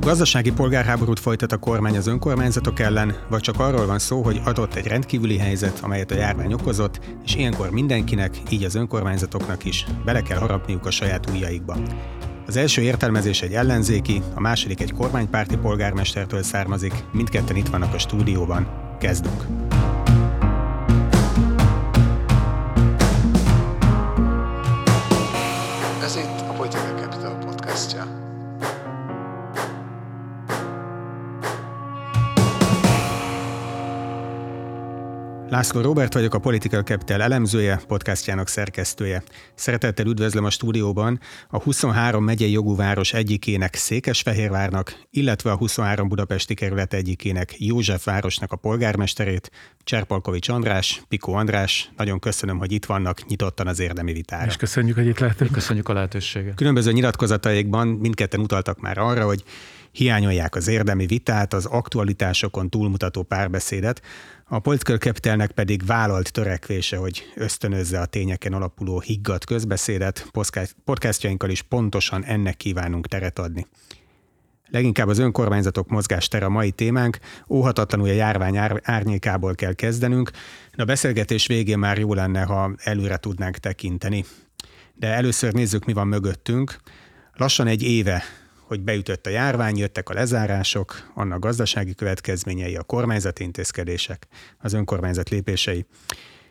Gazdasági polgárháborút folytat a kormány az önkormányzatok ellen, vagy csak arról van szó, hogy adott egy rendkívüli helyzet, amelyet a járvány okozott, és ilyenkor mindenkinek, így az önkormányzatoknak is bele kell harapniuk a saját ujjaikba. Az első értelmezés egy ellenzéki, a második egy kormánypárti polgármestertől származik, mindketten itt vannak a stúdióban. Kezdünk! László Robert vagyok, a Political Capital elemzője, podcastjának szerkesztője. Szeretettel üdvözlöm a stúdióban a 23 megyei jogú város egyikének Székesfehérvárnak, illetve a 23 budapesti kerület egyikének József városnak a polgármesterét, Cserpalkovics András, Pikó András. Nagyon köszönöm, hogy itt vannak, nyitottan az érdemi vitára. És köszönjük, hogy itt lehetünk. Köszönjük a lehetőséget. Különböző nyilatkozataikban mindketten utaltak már arra, hogy hiányolják az érdemi vitát, az aktualitásokon túlmutató párbeszédet, a Political Capitalnek pedig vállalt törekvése, hogy ösztönözze a tényeken alapuló higgadt közbeszédet, podcastjainkkal is pontosan ennek kívánunk teret adni. Leginkább az önkormányzatok mozgástere a mai témánk, óhatatlanul a járvány árnyékából kell kezdenünk, de a beszélgetés végén már jó lenne, ha előre tudnánk tekinteni. De először nézzük, mi van mögöttünk. Lassan egy éve hogy beütött a járvány, jöttek a lezárások, annak gazdasági következményei, a kormányzati intézkedések, az önkormányzat lépései.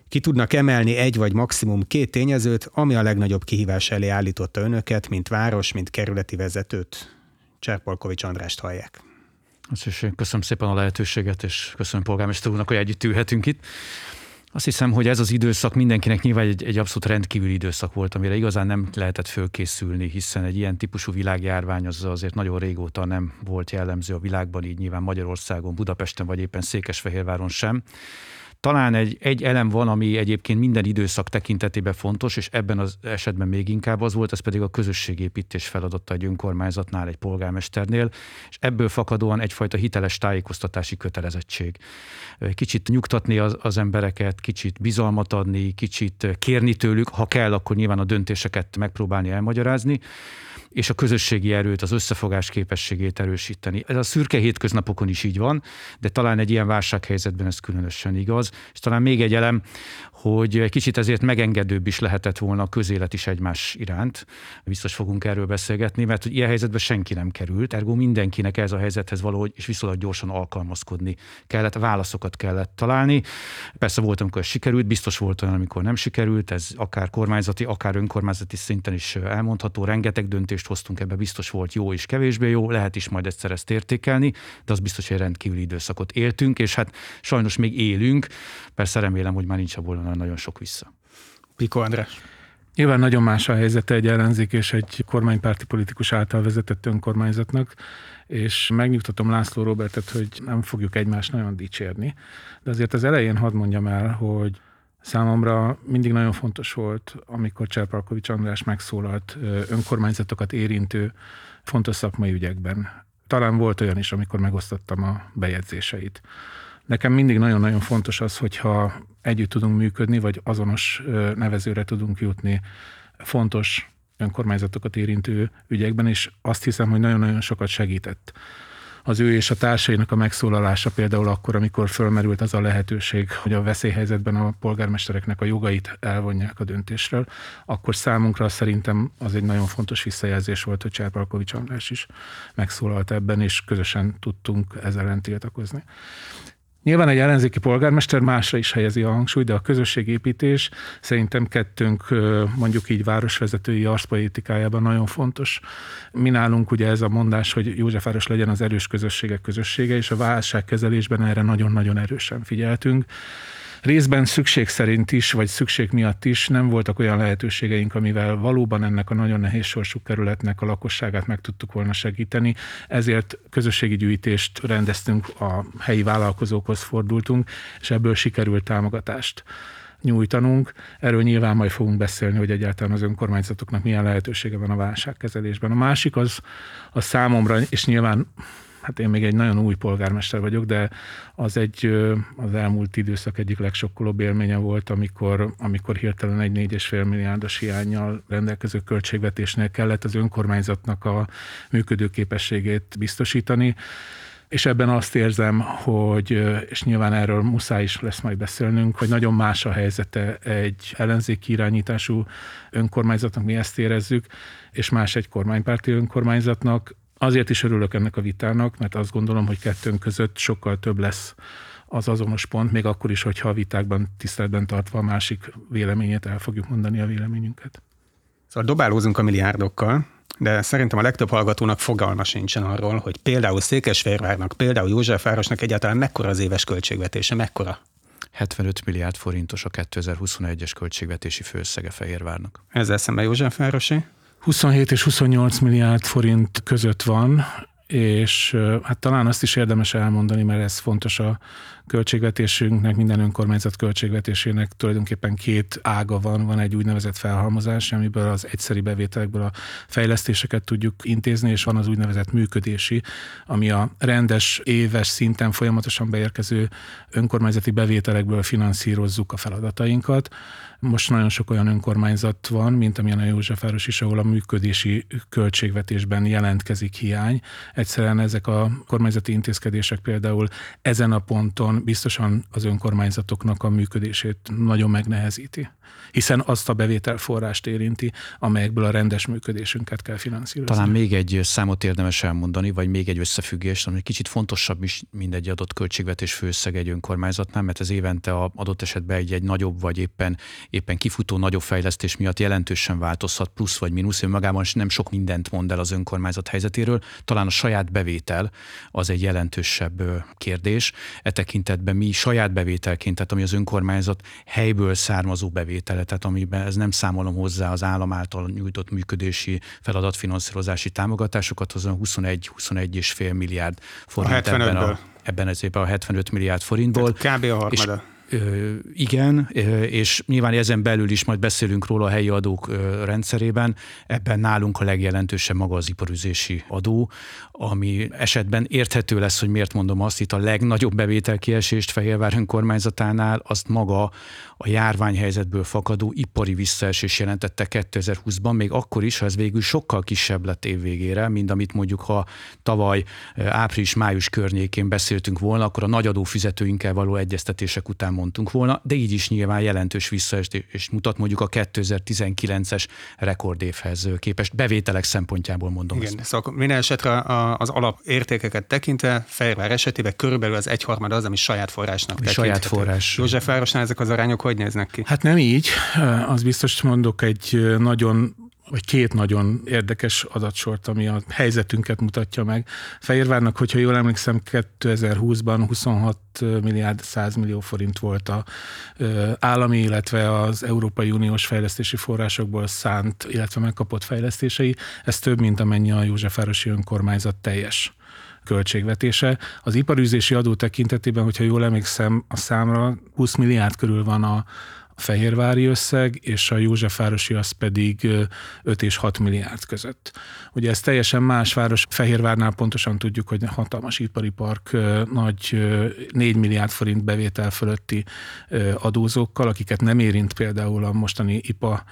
Ki tudnak emelni egy vagy maximum két tényezőt, ami a legnagyobb kihívás elé állította önöket, mint város, mint kerületi vezetőt? Cserpolkovics Andrást hallják. Köszönöm szépen a lehetőséget, és köszönöm polgármester úrnak, hogy együtt ülhetünk itt. Azt hiszem, hogy ez az időszak mindenkinek nyilván egy, egy abszolút rendkívüli időszak volt, amire igazán nem lehetett fölkészülni, hiszen egy ilyen típusú világjárvány az azért nagyon régóta nem volt jellemző a világban, így nyilván Magyarországon, Budapesten vagy éppen Székesfehérváron sem. Talán egy, egy elem van, ami egyébként minden időszak tekintetében fontos, és ebben az esetben még inkább az volt, ez pedig a közösségépítés feladata egy önkormányzatnál, egy polgármesternél, és ebből fakadóan egyfajta hiteles tájékoztatási kötelezettség. Kicsit nyugtatni az, az embereket, kicsit bizalmat adni, kicsit kérni tőlük, ha kell, akkor nyilván a döntéseket megpróbálni elmagyarázni, és a közösségi erőt, az összefogás képességét erősíteni. Ez a szürke hétköznapokon is így van, de talán egy ilyen válsághelyzetben ez különösen igaz. És talán még egy elem, hogy egy kicsit ezért megengedőbb is lehetett volna a közélet is egymás iránt. Biztos fogunk erről beszélgetni, mert hogy ilyen helyzetben senki nem került, ergo mindenkinek ez a helyzethez valahogy és viszonylag gyorsan alkalmazkodni kellett, válaszokat kellett találni. Persze volt, amikor sikerült, biztos volt olyan, amikor nem sikerült, ez akár kormányzati, akár önkormányzati szinten is elmondható, rengeteg döntést hoztunk ebbe, biztos volt jó és kevésbé jó, lehet is majd egyszer ezt értékelni, de az biztos, hogy rendkívüli időszakot éltünk, és hát sajnos még élünk, persze remélem, hogy már nincs abból nagyon sok vissza. Piko András. Nyilván nagyon más a helyzete egy ellenzék és egy kormánypárti politikus által vezetett önkormányzatnak, és megnyugtatom László Robertet, hogy nem fogjuk egymást nagyon dicsérni, de azért az elején hadd mondjam el, hogy Számomra mindig nagyon fontos volt, amikor Cserpalkovics András megszólalt önkormányzatokat érintő fontos szakmai ügyekben. Talán volt olyan is, amikor megosztottam a bejegyzéseit. Nekem mindig nagyon-nagyon fontos az, hogyha együtt tudunk működni, vagy azonos nevezőre tudunk jutni fontos önkormányzatokat érintő ügyekben, és azt hiszem, hogy nagyon-nagyon sokat segített az ő és a társainak a megszólalása például akkor, amikor fölmerült az a lehetőség, hogy a veszélyhelyzetben a polgármestereknek a jogait elvonják a döntésről, akkor számunkra szerintem az egy nagyon fontos visszajelzés volt, hogy Cserpalkovics András is megszólalt ebben, és közösen tudtunk ezzel ellen tiltakozni. Nyilván egy ellenzéki polgármester másra is helyezi a hangsúlyt, de a közösségépítés szerintem kettőnk mondjuk így városvezetői arszpolitikájában nagyon fontos. Mi nálunk ugye ez a mondás, hogy Józsefváros legyen az erős közösségek közössége, és a válságkezelésben erre nagyon-nagyon erősen figyeltünk részben szükség szerint is, vagy szükség miatt is nem voltak olyan lehetőségeink, amivel valóban ennek a nagyon nehéz sorsú kerületnek a lakosságát meg tudtuk volna segíteni. Ezért közösségi gyűjtést rendeztünk, a helyi vállalkozókhoz fordultunk, és ebből sikerült támogatást nyújtanunk. Erről nyilván majd fogunk beszélni, hogy egyáltalán az önkormányzatoknak milyen lehetősége van a válságkezelésben. A másik az a számomra, és nyilván hát én még egy nagyon új polgármester vagyok, de az egy az elmúlt időszak egyik legsokkolóbb élménye volt, amikor, amikor hirtelen egy 4,5 milliárdos hiányjal rendelkező költségvetésnél kellett az önkormányzatnak a működőképességét biztosítani és ebben azt érzem, hogy, és nyilván erről muszáj is lesz majd beszélnünk, hogy nagyon más a helyzete egy ellenzéki irányítású önkormányzatnak, mi ezt érezzük, és más egy kormánypárti önkormányzatnak. Azért is örülök ennek a vitának, mert azt gondolom, hogy kettőnk között sokkal több lesz az azonos pont, még akkor is, hogyha a vitákban tiszteletben tartva a másik véleményét el fogjuk mondani a véleményünket. Szóval dobálózunk a milliárdokkal, de szerintem a legtöbb hallgatónak fogalma sincsen arról, hogy például Székesfehérvárnak, például Józsefvárosnak egyáltalán mekkora az éves költségvetése, mekkora? 75 milliárd forintos a 2021-es költségvetési főszege Fehérvárnak. Ezzel szemben Józsefvárosi? 27 és 28 milliárd forint között van, és hát talán azt is érdemes elmondani, mert ez fontos a költségvetésünknek, minden önkormányzat költségvetésének tulajdonképpen két ága van. Van egy úgynevezett felhalmozás, amiből az egyszeri bevételekből a fejlesztéseket tudjuk intézni, és van az úgynevezett működési, ami a rendes éves szinten folyamatosan beérkező önkormányzati bevételekből finanszírozzuk a feladatainkat. Most nagyon sok olyan önkormányzat van, mint amilyen a Józsefváros is, ahol a működési költségvetésben jelentkezik hiány. Egyszerűen ezek a kormányzati intézkedések például ezen a ponton biztosan az önkormányzatoknak a működését nagyon megnehezíti hiszen azt a bevételforrást érinti, amelyekből a rendes működésünket kell finanszírozni. Talán még egy számot érdemes elmondani, vagy még egy összefüggés, ami kicsit fontosabb is mindegy adott költségvetés főszeg egy önkormányzatnál, mert ez évente a adott esetben egy, egy nagyobb, vagy éppen, éppen kifutó nagyobb fejlesztés miatt jelentősen változhat, plusz vagy mínusz, önmagában nem sok mindent mond el az önkormányzat helyzetéről. Talán a saját bevétel az egy jelentősebb kérdés. E tekintetben mi saját bevételként, tehát ami az önkormányzat helyből származó bevétel, tehát amiben ez nem számolom hozzá az állam által nyújtott működési feladatfinanszírozási támogatásokat, azon 21-21 és fél milliárd forint a ebben, a, ebben az évben a 75 milliárd forintból. Tehát kb. a harmada. És igen, és nyilván ezen belül is majd beszélünk róla a helyi adók rendszerében. Ebben nálunk a legjelentősebb maga az iparüzési adó, ami esetben érthető lesz, hogy miért mondom azt, itt a legnagyobb bevételkiesést Fehérvár önkormányzatánál azt maga a járványhelyzetből fakadó ipari visszaesés jelentette 2020-ban, még akkor is, ha ez végül sokkal kisebb lett évvégére, mint amit mondjuk, ha tavaly április-május környékén beszéltünk volna, akkor a nagy adófizetőinkkel való egyeztetések után mondtunk volna, de így is nyilván jelentős visszaesés mutat mondjuk a 2019-es rekordévhez képest, bevételek szempontjából mondom. Igen, ezt. szóval minden esetre az alapértékeket tekintve Fejvár esetében körülbelül az egyharmad az, ami saját forrásnak tekinthető. Saját forrás. Józsefvárosnál ezek az arányok hogy néznek ki? Hát nem így. Az biztos mondok egy nagyon vagy két nagyon érdekes adatsort, ami a helyzetünket mutatja meg. Fehérvárnak, hogyha jól emlékszem, 2020-ban 26 milliárd 100 millió forint volt a állami, illetve az Európai Uniós fejlesztési forrásokból szánt, illetve megkapott fejlesztései. Ez több, mint amennyi a Józsefvárosi önkormányzat teljes költségvetése. Az iparűzési adó tekintetében, hogyha jól emlékszem a számra, 20 milliárd körül van a, fehérvári összeg, és a Józsefvárosi az pedig 5 és 6 milliárd között. Ugye ez teljesen más város, Fehérvárnál pontosan tudjuk, hogy hatalmas ipari park, nagy 4 milliárd forint bevétel fölötti adózókkal, akiket nem érint például a mostani IPA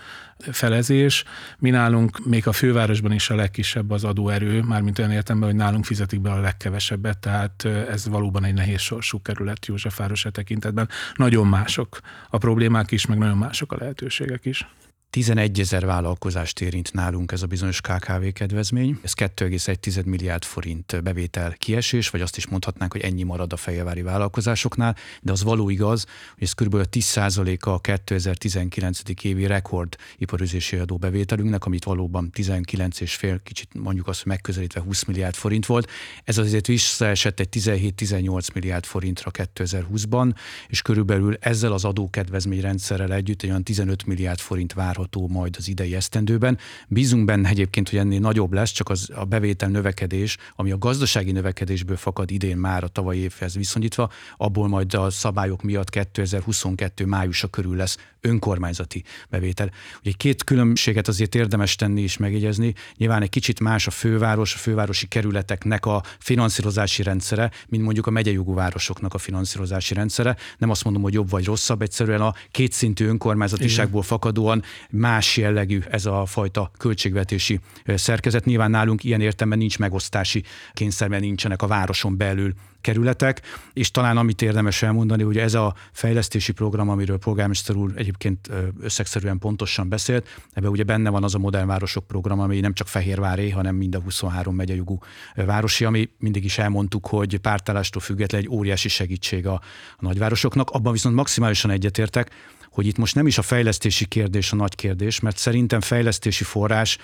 felezés. Mi nálunk még a fővárosban is a legkisebb az adóerő, mármint olyan értemben, hogy nálunk fizetik be a legkevesebbet, tehát ez valóban egy nehéz sorsú kerület Józsefváros e tekintetben. Nagyon mások a problémák is, meg nagyon mások a lehetőségek is. 11 ezer vállalkozást érint nálunk ez a bizonyos KKV kedvezmény. Ez 2,1 milliárd forint bevétel kiesés, vagy azt is mondhatnánk, hogy ennyi marad a fejjevári vállalkozásoknál, de az való igaz, hogy ez kb. 10%-a a 2019. évi rekord iparüzési adó bevételünknek, amit valóban 19 és fél, kicsit mondjuk azt, hogy megközelítve 20 milliárd forint volt. Ez azért visszaesett egy 17-18 milliárd forintra 2020-ban, és körülbelül ezzel az adókedvezmény rendszerrel együtt egy olyan 15 milliárd forint várható várható majd az idei esztendőben. Bízunk benne egyébként, hogy ennél nagyobb lesz, csak az a bevétel növekedés, ami a gazdasági növekedésből fakad idén már a tavalyi évhez viszonyítva, abból majd a szabályok miatt 2022 májusa körül lesz önkormányzati bevétel. Ugye két különbséget azért érdemes tenni és megjegyezni. Nyilván egy kicsit más a főváros, a fővárosi kerületeknek a finanszírozási rendszere, mint mondjuk a megyejogú városoknak a finanszírozási rendszere. Nem azt mondom, hogy jobb vagy rosszabb, egyszerűen a kétszintű önkormányzatiságból fakadóan más jellegű ez a fajta költségvetési szerkezet. Nyilván nálunk ilyen értelemben nincs megosztási kényszer, mert nincsenek a városon belül kerületek, és talán amit érdemes elmondani, hogy ez a fejlesztési program, amiről polgármester úr egyébként összegszerűen pontosan beszélt, ebben ugye benne van az a modern városok program, ami nem csak Fehérváré, hanem mind a 23 megyejogú városi, ami mindig is elmondtuk, hogy pártállástól független egy óriási segítség a, a nagyvárosoknak. Abban viszont maximálisan egyetértek, hogy itt most nem is a fejlesztési kérdés a nagy kérdés, mert szerintem fejlesztési forrás,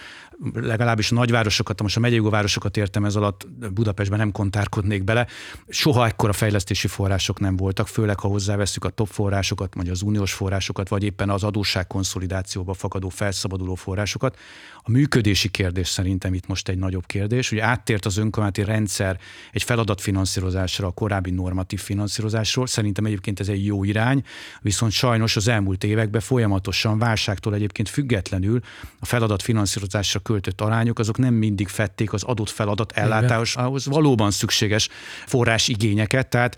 legalábbis a nagyvárosokat, most a megyei városokat értem ez alatt, Budapestben nem kontárkodnék bele, soha ekkora fejlesztési források nem voltak, főleg ha hozzáveszünk a top forrásokat, vagy az uniós forrásokat, vagy éppen az adósság konszolidációba fakadó felszabaduló forrásokat. A működési kérdés szerintem itt most egy nagyobb kérdés, hogy áttért az önkormányzati rendszer egy feladatfinanszírozásra a korábbi normatív finanszírozásról. Szerintem egyébként ez egy jó irány, viszont sajnos az elmúlt években folyamatosan válságtól egyébként függetlenül a feladat finanszírozásra költött arányok azok nem mindig fették az adott feladat ellátásához valóban szükséges forrásigényeket, tehát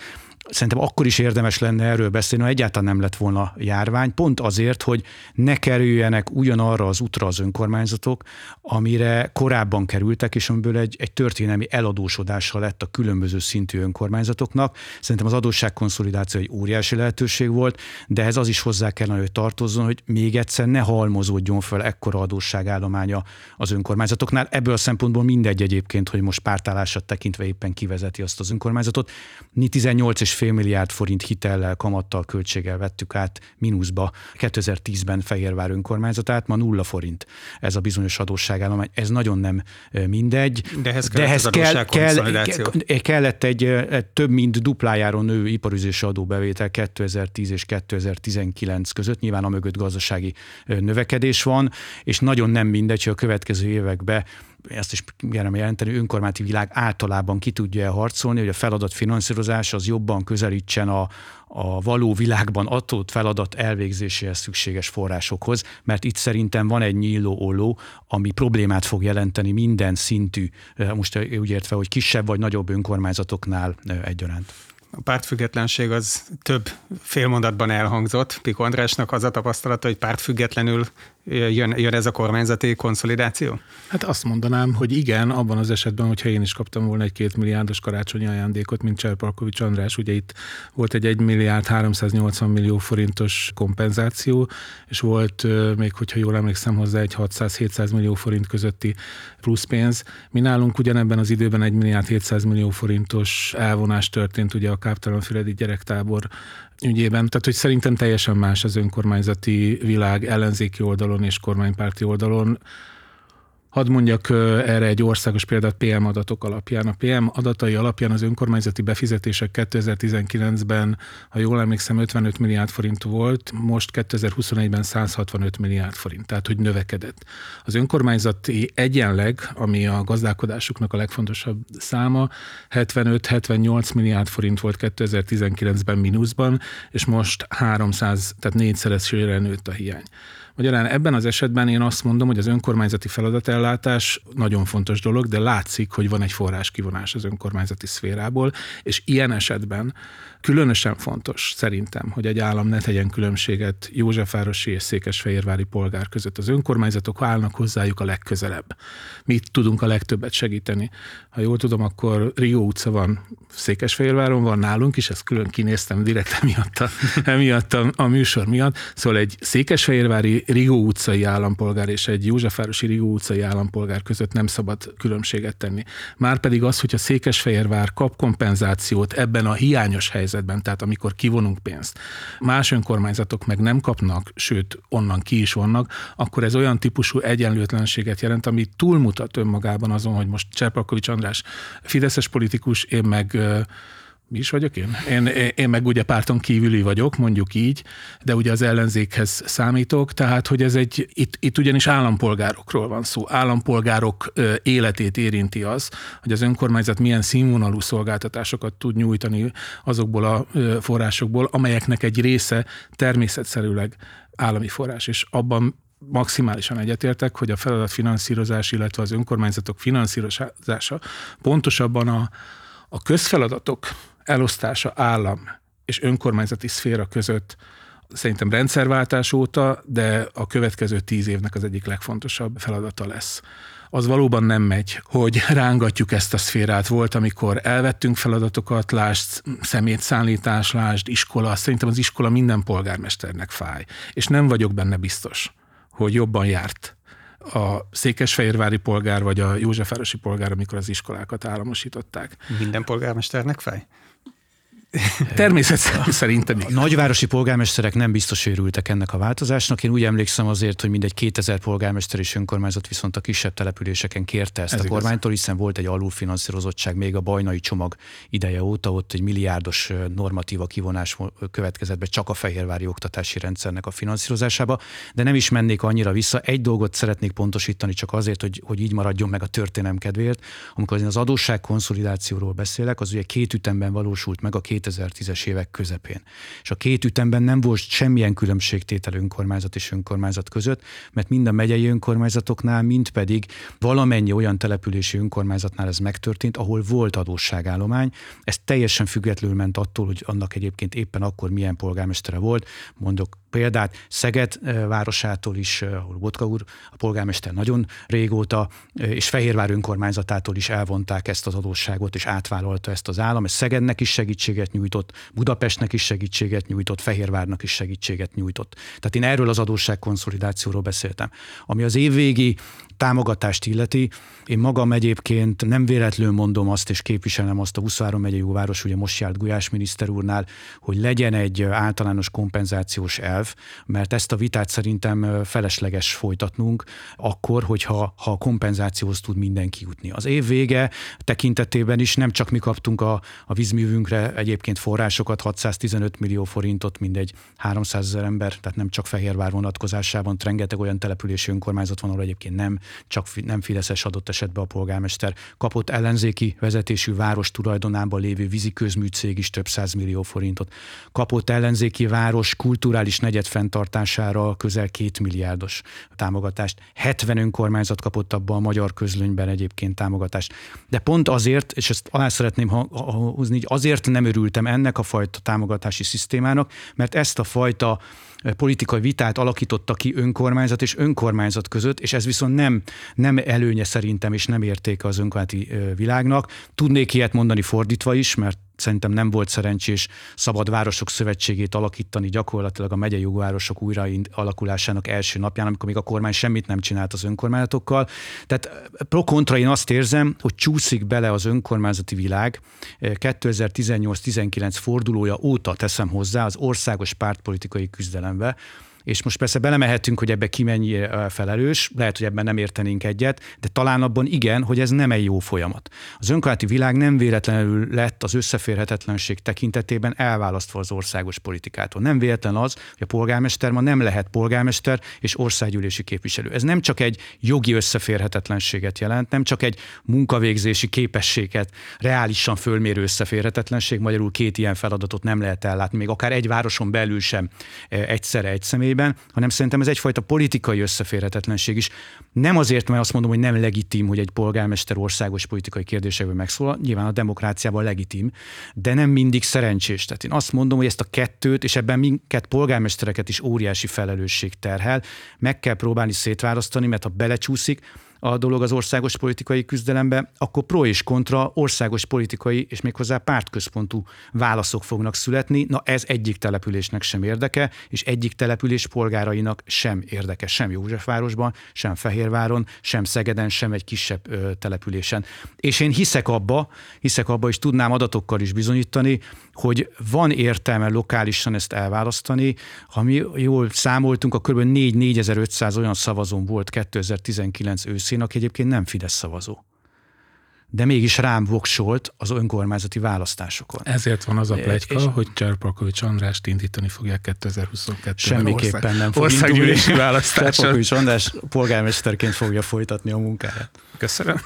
Szerintem akkor is érdemes lenne erről beszélni, ha egyáltalán nem lett volna járvány, pont azért, hogy ne kerüljenek ugyanarra az útra az önkormányzatok, amire korábban kerültek, és amiből egy, egy történelmi eladósodással lett a különböző szintű önkormányzatoknak. Szerintem az adósságkonszolidáció egy óriási lehetőség volt, de ez az is hozzá kellene, hogy tartozzon, hogy még egyszer ne halmozódjon fel ekkora adósságállománya az önkormányzatoknál. Ebből a szempontból mindegy egyébként, hogy most pártállását tekintve éppen kivezeti azt az önkormányzatot. Mi 18 és fél milliárd forint hitellel, kamattal, költséggel vettük át mínuszba 2010-ben Fehérvár önkormányzatát, ma nulla forint ez a bizonyos adósságállomány. Ez nagyon nem mindegy. De ehhez, de ehhez kell, kell, kellett egy, egy több mint duplájáron nő iparüzési adóbevétel 2010 és 2019 között. Nyilván a mögött gazdasági növekedés van, és nagyon nem mindegy, hogy a következő években ezt is kérem jelenteni, önkormányzati világ általában ki tudja harcolni, hogy a feladat finanszírozás az jobban közelítsen a, a való világban adott feladat elvégzéséhez szükséges forrásokhoz, mert itt szerintem van egy nyíló olló, ami problémát fog jelenteni minden szintű, most úgy értve, hogy kisebb vagy nagyobb önkormányzatoknál egyaránt. A pártfüggetlenség az több félmondatban elhangzott. Piko Andrásnak az a tapasztalata, hogy pártfüggetlenül jön, jön ez a kormányzati konszolidáció? Hát azt mondanám, hogy igen, abban az esetben, hogyha én is kaptam volna egy két milliárdos karácsonyi ajándékot, mint Cserpalkovics András, ugye itt volt egy 1 milliárd 380 millió forintos kompenzáció, és volt még, hogyha jól emlékszem hozzá, egy 600-700 millió forint közötti pluszpénz. Mi nálunk ugyanebben az időben 1 milliárd 700 millió forintos elvonás történt ugye a Káptalanfüredi gyerektábor ügyében. Tehát, hogy szerintem teljesen más az önkormányzati világ ellenzéki oldalon és kormánypárti oldalon. Hadd mondjak erre egy országos példát PM adatok alapján. A PM adatai alapján az önkormányzati befizetések 2019-ben, ha jól emlékszem, 55 milliárd forint volt, most 2021-ben 165 milliárd forint, tehát hogy növekedett. Az önkormányzati egyenleg, ami a gazdálkodásuknak a legfontosabb száma, 75-78 milliárd forint volt 2019-ben mínuszban, és most 300, tehát négyszeresére nőtt a hiány. Magyarán ebben az esetben én azt mondom, hogy az önkormányzati feladatellátás nagyon fontos dolog, de látszik, hogy van egy forrás kivonás az önkormányzati szférából, és ilyen esetben Különösen fontos szerintem, hogy egy állam ne tegyen különbséget Józsefvárosi és Székesfehérvári polgár között. Az önkormányzatok állnak hozzájuk a legközelebb. Mi tudunk a legtöbbet segíteni. Ha jól tudom, akkor Rio utca van Székesfehérváron, van nálunk is, ezt külön kinéztem direkt emiatt a, emiatt a, a műsor miatt. Szóval egy Székesfehérvári Rio utcai állampolgár és egy Józsefvárosi Rio utcai állampolgár között nem szabad különbséget tenni. Márpedig az, hogy a Székesfehérvár kap kompenzációt ebben a hiányos helyzetben, tehát amikor kivonunk pénzt, más önkormányzatok meg nem kapnak, sőt, onnan ki is vannak, akkor ez olyan típusú egyenlőtlenséget jelent, ami túlmutat önmagában azon, hogy most Cserpalkovics András fideszes politikus, én meg mi is vagyok én? én? Én meg ugye párton kívüli vagyok, mondjuk így, de ugye az ellenzékhez számítok, tehát hogy ez egy, itt, itt ugyanis állampolgárokról van szó. Állampolgárok életét érinti az, hogy az önkormányzat milyen színvonalú szolgáltatásokat tud nyújtani azokból a forrásokból, amelyeknek egy része természetszerűleg állami forrás, és abban maximálisan egyetértek, hogy a feladatfinanszírozás, illetve az önkormányzatok finanszírozása pontosabban a, a közfeladatok elosztása állam és önkormányzati szféra között szerintem rendszerváltás óta, de a következő tíz évnek az egyik legfontosabb feladata lesz. Az valóban nem megy, hogy rángatjuk ezt a szférát. Volt, amikor elvettünk feladatokat, lásd szemétszállítás, lásd iskola. Szerintem az iskola minden polgármesternek fáj. És nem vagyok benne biztos, hogy jobban járt a székesfehérvári polgár vagy a Józsefvárosi polgár, amikor az iskolákat államosították. Minden polgármesternek fáj? Természet szerintem. A nagyvárosi polgármesterek nem biztos örültek ennek a változásnak. Én úgy emlékszem azért, hogy mindegy 2000 polgármester és önkormányzat viszont a kisebb településeken kérte ezt Ez a kormánytól, hiszen volt egy alulfinanszírozottság még a bajnai csomag ideje óta, ott egy milliárdos normatíva kivonás következett be csak a fehérvári oktatási rendszernek a finanszírozásába, de nem is mennék annyira vissza. Egy dolgot szeretnék pontosítani csak azért, hogy, hogy így maradjon meg a történelem kedvéért. Amikor az adósság konszolidációról beszélek, az ugye két ütemben valósult meg a két 2010-es évek közepén. És a két ütemben nem volt semmilyen különbségtétel önkormányzat és önkormányzat között, mert mind a megyei önkormányzatoknál, mind pedig valamennyi olyan települési önkormányzatnál ez megtörtént, ahol volt adósságállomány. Ez teljesen függetlenül ment attól, hogy annak egyébként éppen akkor milyen polgármestere volt. Mondok példát Szeged városától is, ahol Botka úr, a polgármester nagyon régóta, és Fehérvár önkormányzatától is elvonták ezt az adósságot, és átvállalta ezt az állam. Ez Szegednek is segítséget nyújtott, Budapestnek is segítséget nyújtott, Fehérvárnak is segítséget nyújtott. Tehát én erről az adósságkonszolidációról beszéltem. Ami az évvégi támogatást illeti, én magam egyébként nem véletlenül mondom azt, és képviselem azt a 23 megyei jóváros, ugye most járt Gulyás miniszter úrnál, hogy legyen egy általános kompenzációs elv, mert ezt a vitát szerintem felesleges folytatnunk, akkor, hogyha ha a kompenzációhoz tud mindenki jutni. Az év vége tekintetében is nem csak mi kaptunk a, a vízművünkre egyébként forrásokat, 615 millió forintot, mindegy 300 ezer ember, tehát nem csak Fehérvár vonatkozásában, rengeteg olyan települési önkormányzat van, ahol egyébként nem csak nem Fideszes adott esetben a polgármester. Kapott ellenzéki vezetésű város tulajdonában lévő vízi közműcég is több millió forintot. Kapott ellenzéki város kulturális negyed fenntartására közel két milliárdos támogatást. 70 önkormányzat kapott abba a magyar közlönyben egyébként támogatást. De pont azért, és ezt alá szeretném hozni, azért nem örültem ennek a fajta támogatási szisztémának, mert ezt a fajta politikai vitát alakította ki önkormányzat és önkormányzat között, és ez viszont nem, nem előnye szerintem, és nem értéke az önkormányzati világnak. Tudnék ilyet mondani fordítva is, mert szerintem nem volt szerencsés Szabad Városok Szövetségét alakítani gyakorlatilag a megyei jogvárosok újra alakulásának első napján, amikor még a kormány semmit nem csinált az önkormányzatokkal. Tehát pro-kontra én azt érzem, hogy csúszik bele az önkormányzati világ 2018-19 fordulója óta teszem hozzá az országos pártpolitikai küzdelembe, és most persze belemehetünk, hogy ebbe ki mennyi felelős, lehet, hogy ebben nem értenénk egyet, de talán abban igen, hogy ez nem egy jó folyamat. Az önkormányzati világ nem véletlenül lett az összeférhetetlenség tekintetében elválasztva az országos politikától. Nem véletlen az, hogy a polgármester ma nem lehet polgármester és országgyűlési képviselő. Ez nem csak egy jogi összeférhetetlenséget jelent, nem csak egy munkavégzési képességet, reálisan fölmérő összeférhetetlenség, magyarul két ilyen feladatot nem lehet ellátni, még akár egy városon belül sem egyszerre egy személy, esetében, hanem szerintem ez egyfajta politikai összeférhetetlenség is. Nem azért, mert azt mondom, hogy nem legitim, hogy egy polgármester országos politikai kérdésekből megszólal, nyilván a demokráciában legitim, de nem mindig szerencsés. Tehát én azt mondom, hogy ezt a kettőt, és ebben minket polgármestereket is óriási felelősség terhel, meg kell próbálni szétválasztani, mert ha belecsúszik, a dolog az országos politikai küzdelembe, akkor pro és kontra országos politikai és méghozzá pártközpontú válaszok fognak születni. Na ez egyik településnek sem érdeke, és egyik település polgárainak sem érdeke, sem Józsefvárosban, sem Fehérváron, sem Szegeden, sem egy kisebb ö, településen. És én hiszek abba, hiszek abba, és tudnám adatokkal is bizonyítani, hogy van értelme lokálisan ezt elválasztani. Ha mi jól számoltunk, a kb. 4-4500 olyan szavazón volt 2019 őszén, aki egyébként nem Fidesz szavazó de mégis rám voksolt az önkormányzati választásokon. Ezért van az a plegyka, és... hogy Cserpalkovics Andrást indítani fogják 2022-ben Semmiképpen ország, nem fog országgyűlési választáson. Cserpalkovics András polgármesterként fogja folytatni a munkáját. Köszönöm.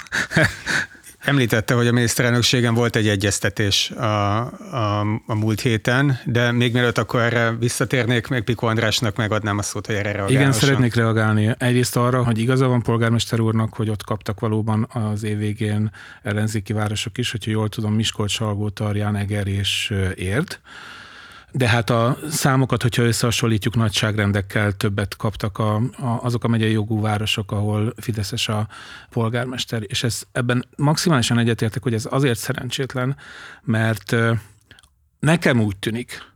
Említette, hogy a miniszterelnökségen volt egy egyeztetés a, a, a múlt héten, de még mielőtt akkor erre visszatérnék, még Piko Andrásnak megadnám a szót, hogy erre reagáljon. Igen, szeretnék reagálni. Egyrészt arra, hogy igaza van polgármester úrnak, hogy ott kaptak valóban az év végén ellenzéki városok is, hogyha jól tudom, Miskolc, Salgó, Tarján, Eger és Érd de hát a számokat, hogyha összehasonlítjuk nagyságrendekkel, többet kaptak a, a, azok a megyei jogú városok, ahol Fideszes a polgármester, és ez, ebben maximálisan egyetértek, hogy ez azért szerencsétlen, mert nekem úgy tűnik,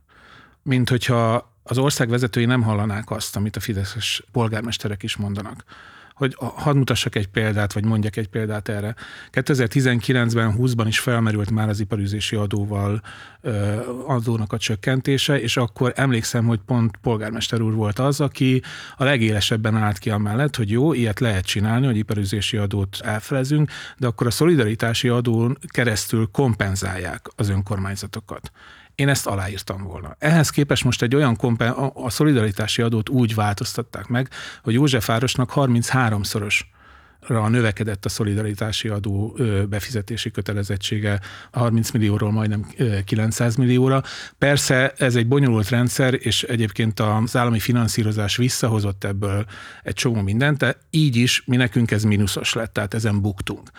mint hogyha az ország vezetői nem hallanák azt, amit a fideszes polgármesterek is mondanak hogy hadd mutassak egy példát, vagy mondjak egy példát erre. 2019-ben, 20-ban is felmerült már az iparüzési adóval adónak a csökkentése, és akkor emlékszem, hogy pont polgármester úr volt az, aki a legélesebben állt ki amellett, hogy jó, ilyet lehet csinálni, hogy iparüzési adót elfelezünk, de akkor a szolidaritási adón keresztül kompenzálják az önkormányzatokat én ezt aláírtam volna. Ehhez képest most egy olyan kompen, a, a szolidaritási adót úgy változtatták meg, hogy Józsefvárosnak 33-szoros növekedett a szolidaritási adó befizetési kötelezettsége 30 millióról majdnem 900 millióra. Persze ez egy bonyolult rendszer, és egyébként az állami finanszírozás visszahozott ebből egy csomó mindent, de így is mi nekünk ez mínuszos lett, tehát ezen buktunk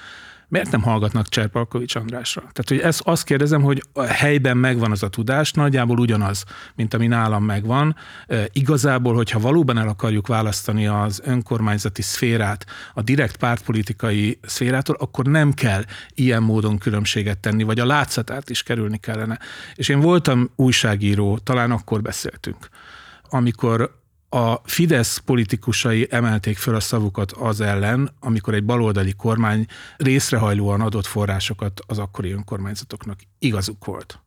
miért nem hallgatnak Cserpalkovics Andrásra? Tehát, hogy ezt, azt kérdezem, hogy a helyben megvan az a tudás, nagyjából ugyanaz, mint ami nálam megvan. E, igazából, hogyha valóban el akarjuk választani az önkormányzati szférát a direkt pártpolitikai szférától, akkor nem kell ilyen módon különbséget tenni, vagy a látszatát is kerülni kellene. És én voltam újságíró, talán akkor beszéltünk, amikor a Fidesz politikusai emelték föl a szavukat az ellen, amikor egy baloldali kormány részrehajlóan adott forrásokat az akkori önkormányzatoknak. Igazuk volt.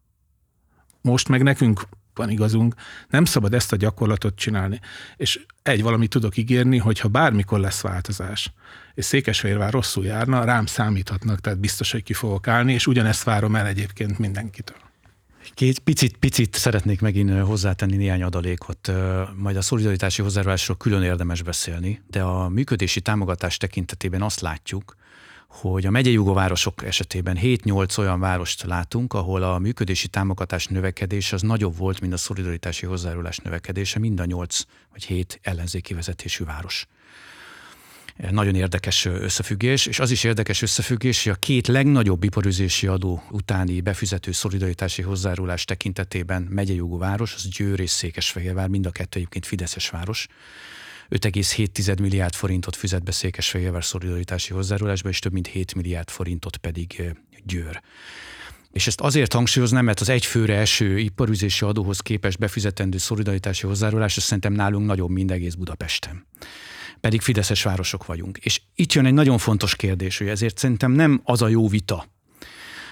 Most meg nekünk van igazunk, nem szabad ezt a gyakorlatot csinálni. És egy valamit tudok ígérni, hogy ha bármikor lesz változás, és Székesfehérvár rosszul járna, rám számíthatnak, tehát biztos, hogy ki fogok állni, és ugyanezt várom el egyébként mindenkitől. Két picit, picit szeretnék megint hozzátenni néhány adalékot, majd a szolidaritási hozzájárulásról külön érdemes beszélni, de a működési támogatás tekintetében azt látjuk, hogy a megyei városok esetében 7-8 olyan várost látunk, ahol a működési támogatás növekedés az nagyobb volt, mint a szolidaritási hozzájárulás növekedése, mind a 8 vagy 7 ellenzéki vezetésű város nagyon érdekes összefüggés, és az is érdekes összefüggés, hogy a két legnagyobb iparüzési adó utáni befizető szolidaritási hozzárulás tekintetében megyei város, az Győr és Székesfehérvár, mind a kettő egyébként Fideszes város, 5,7 milliárd forintot fizet be Székesfehérvár szolidaritási hozzárulásba, és több mint 7 milliárd forintot pedig Győr. És ezt azért hangsúlyoznám, mert az egyfőre eső iparüzési adóhoz képest befizetendő szolidaritási hozzárulás, az szerintem nálunk nagyobb, mint egész Budapesten pedig fideszes városok vagyunk. És itt jön egy nagyon fontos kérdés, hogy ezért szerintem nem az a jó vita,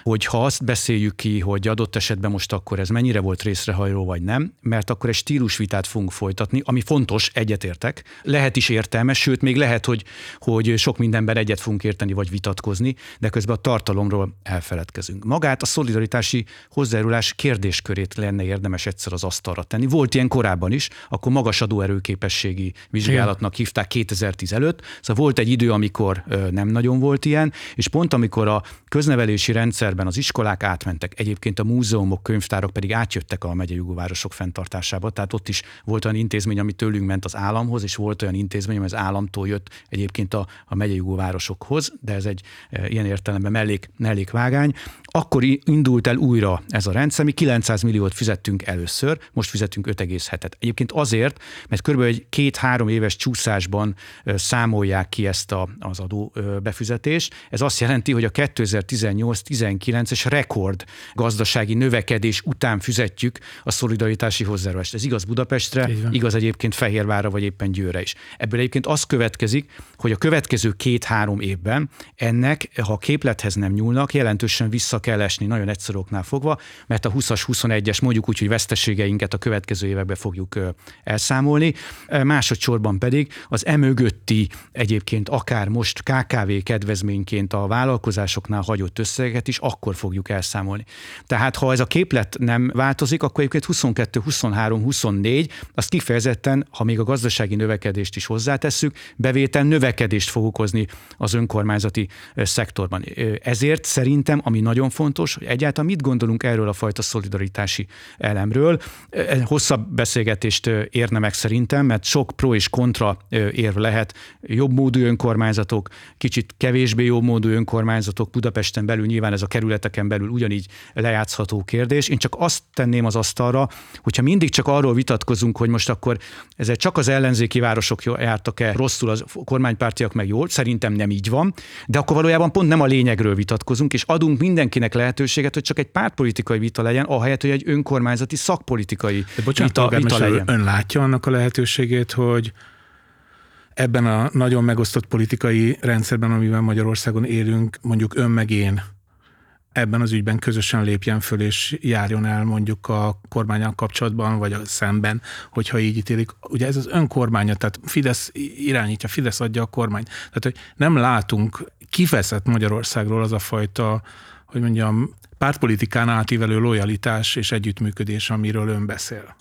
hogy ha azt beszéljük ki, hogy adott esetben most akkor ez mennyire volt részrehajló vagy nem, mert akkor egy stílusvitát fogunk folytatni, ami fontos, egyetértek, lehet is értelmes, sőt, még lehet, hogy, hogy sok mindenben egyet fogunk érteni vagy vitatkozni, de közben a tartalomról elfeledkezünk. Magát a szolidaritási hozzájárulás kérdéskörét lenne érdemes egyszer az asztalra tenni. Volt ilyen korábban is, akkor magas adóerőképességi vizsgálatnak hívták 2010 előtt, szóval volt egy idő, amikor nem nagyon volt ilyen, és pont amikor a köznevelési rendszer rendszerben az iskolák átmentek, egyébként a múzeumok, könyvtárok pedig átjöttek a megyei városok fenntartásába, tehát ott is volt olyan intézmény, ami tőlünk ment az államhoz, és volt olyan intézmény, ami az államtól jött egyébként a, a megyei városokhoz, de ez egy e, ilyen értelemben mellék, mellékvágány. Akkor indult el újra ez a rendszer, mi 900 milliót fizettünk először, most fizetünk 5,7-et. Egyébként azért, mert kb. egy két-három éves csúszásban számolják ki ezt a, az adó befizetést. Ez azt jelenti, hogy a 2018-19-es rekord gazdasági növekedés után fizetjük a szolidaritási hozzájárulást. Ez igaz Budapestre, igaz egyébként Fehérvárra vagy éppen Győre is. Ebből egyébként az következik, hogy a következő két-három évben ennek, ha a képlethez nem nyúlnak, jelentősen vissza kell esni nagyon egyszerű oknál fogva, mert a 20-as, 21-es mondjuk úgy, hogy veszteségeinket a következő években fogjuk elszámolni. Másodszorban pedig az emögötti egyébként akár most KKV kedvezményként a vállalkozásoknál hagyott összeget is akkor fogjuk elszámolni. Tehát ha ez a képlet nem változik, akkor egyébként 22, 23, 24, azt kifejezetten, ha még a gazdasági növekedést is hozzátesszük, bevétel növekedést fog okozni az önkormányzati szektorban. Ezért szerintem, ami nagyon fontos, hogy egyáltalán mit gondolunk erről a fajta szolidaritási elemről. Hosszabb beszélgetést érne meg szerintem, mert sok pro és kontra érv lehet. Jobb módú önkormányzatok, kicsit kevésbé jobb módú önkormányzatok Budapesten belül, nyilván ez a kerületeken belül ugyanígy lejátszható kérdés. Én csak azt tenném az asztalra, hogyha mindig csak arról vitatkozunk, hogy most akkor ezzel csak az ellenzéki városok jártak-e rosszul, az kormánypártiak meg jól, szerintem nem így van, de akkor valójában pont nem a lényegről vitatkozunk, és adunk mindenkinek lehetőséget, hogy csak egy pártpolitikai vita legyen, ahelyett, hogy egy önkormányzati szakpolitikai de bocsánat, vita, vita legyen. Ön látja annak a lehetőségét, hogy ebben a nagyon megosztott politikai rendszerben, amiben Magyarországon élünk, mondjuk ön meg én, ebben az ügyben közösen lépjen föl és járjon el mondjuk a kormányon kapcsolatban, vagy a szemben, hogyha így ítélik. Ugye ez az önkormánya, tehát Fidesz irányítja, Fidesz adja a kormány. Tehát, hogy nem látunk kiveszett Magyarországról az a fajta, hogy mondjam, pártpolitikán átívelő lojalitás és együttműködés, amiről ön beszél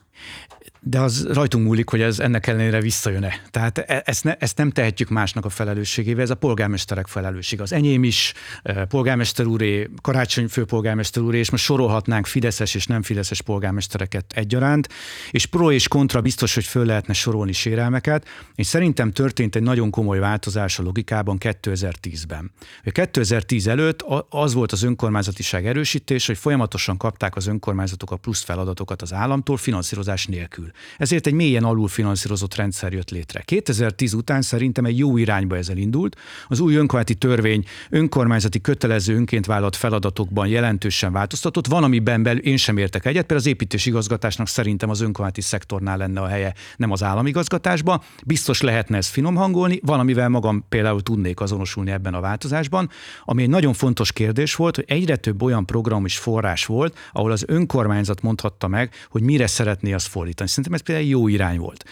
de az rajtunk múlik, hogy ez ennek ellenére visszajön-e. Tehát e, ezt, ne, ezt nem tehetjük másnak a felelősségével, ez a polgármesterek felelősség. Az enyém is, e, polgármester úré, karácsony főpolgármester úré, és most sorolhatnánk fideszes és nem fideszes polgármestereket egyaránt, és pro és kontra biztos, hogy föl lehetne sorolni sérelmeket, és szerintem történt egy nagyon komoly változás a logikában 2010-ben. 2010 előtt az volt az önkormányzatiság erősítés, hogy folyamatosan kapták az önkormányzatok a plusz feladatokat az államtól finanszírozás nélkül. Ezért egy mélyen alulfinanszírozott rendszer jött létre. 2010 után szerintem egy jó irányba ezzel indult. Az új önkormányzati törvény önkormányzati kötelező önként vállalt feladatokban jelentősen változtatott. Van, amiben belül én sem értek egyet, például az építési igazgatásnak szerintem az önkormányzati szektornál lenne a helye, nem az államigazgatásban. Biztos lehetne ezt finom hangolni, valamivel magam például tudnék azonosulni ebben a változásban, ami egy nagyon fontos kérdés volt, hogy egyre több olyan program és forrás volt, ahol az önkormányzat mondhatta meg, hogy mire szeretné azt fordítani. Ez például jó irány volt.